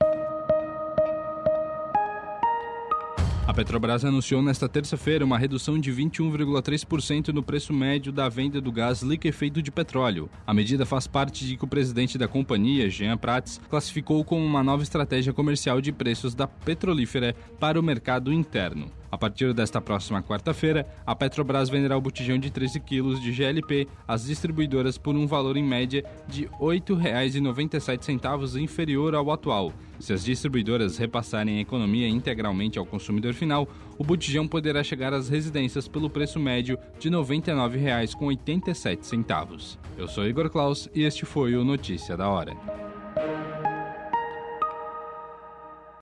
A Petrobras anunciou nesta terça-feira uma redução de 21,3% no preço médio da venda do gás liquefeito de petróleo. A medida faz parte de que o presidente da companhia, Jean Prats, classificou como uma nova estratégia comercial de preços da petrolífera para o mercado interno. A partir desta próxima quarta-feira, a Petrobras venderá o botijão de 13 quilos de GLP às distribuidoras por um valor em média de R$ 8,97 inferior ao atual. Se as distribuidoras repassarem a economia integralmente ao consumidor final, o botijão poderá chegar às residências pelo preço médio de R$ 99,87. Eu sou Igor Klaus e este foi o Notícia da Hora.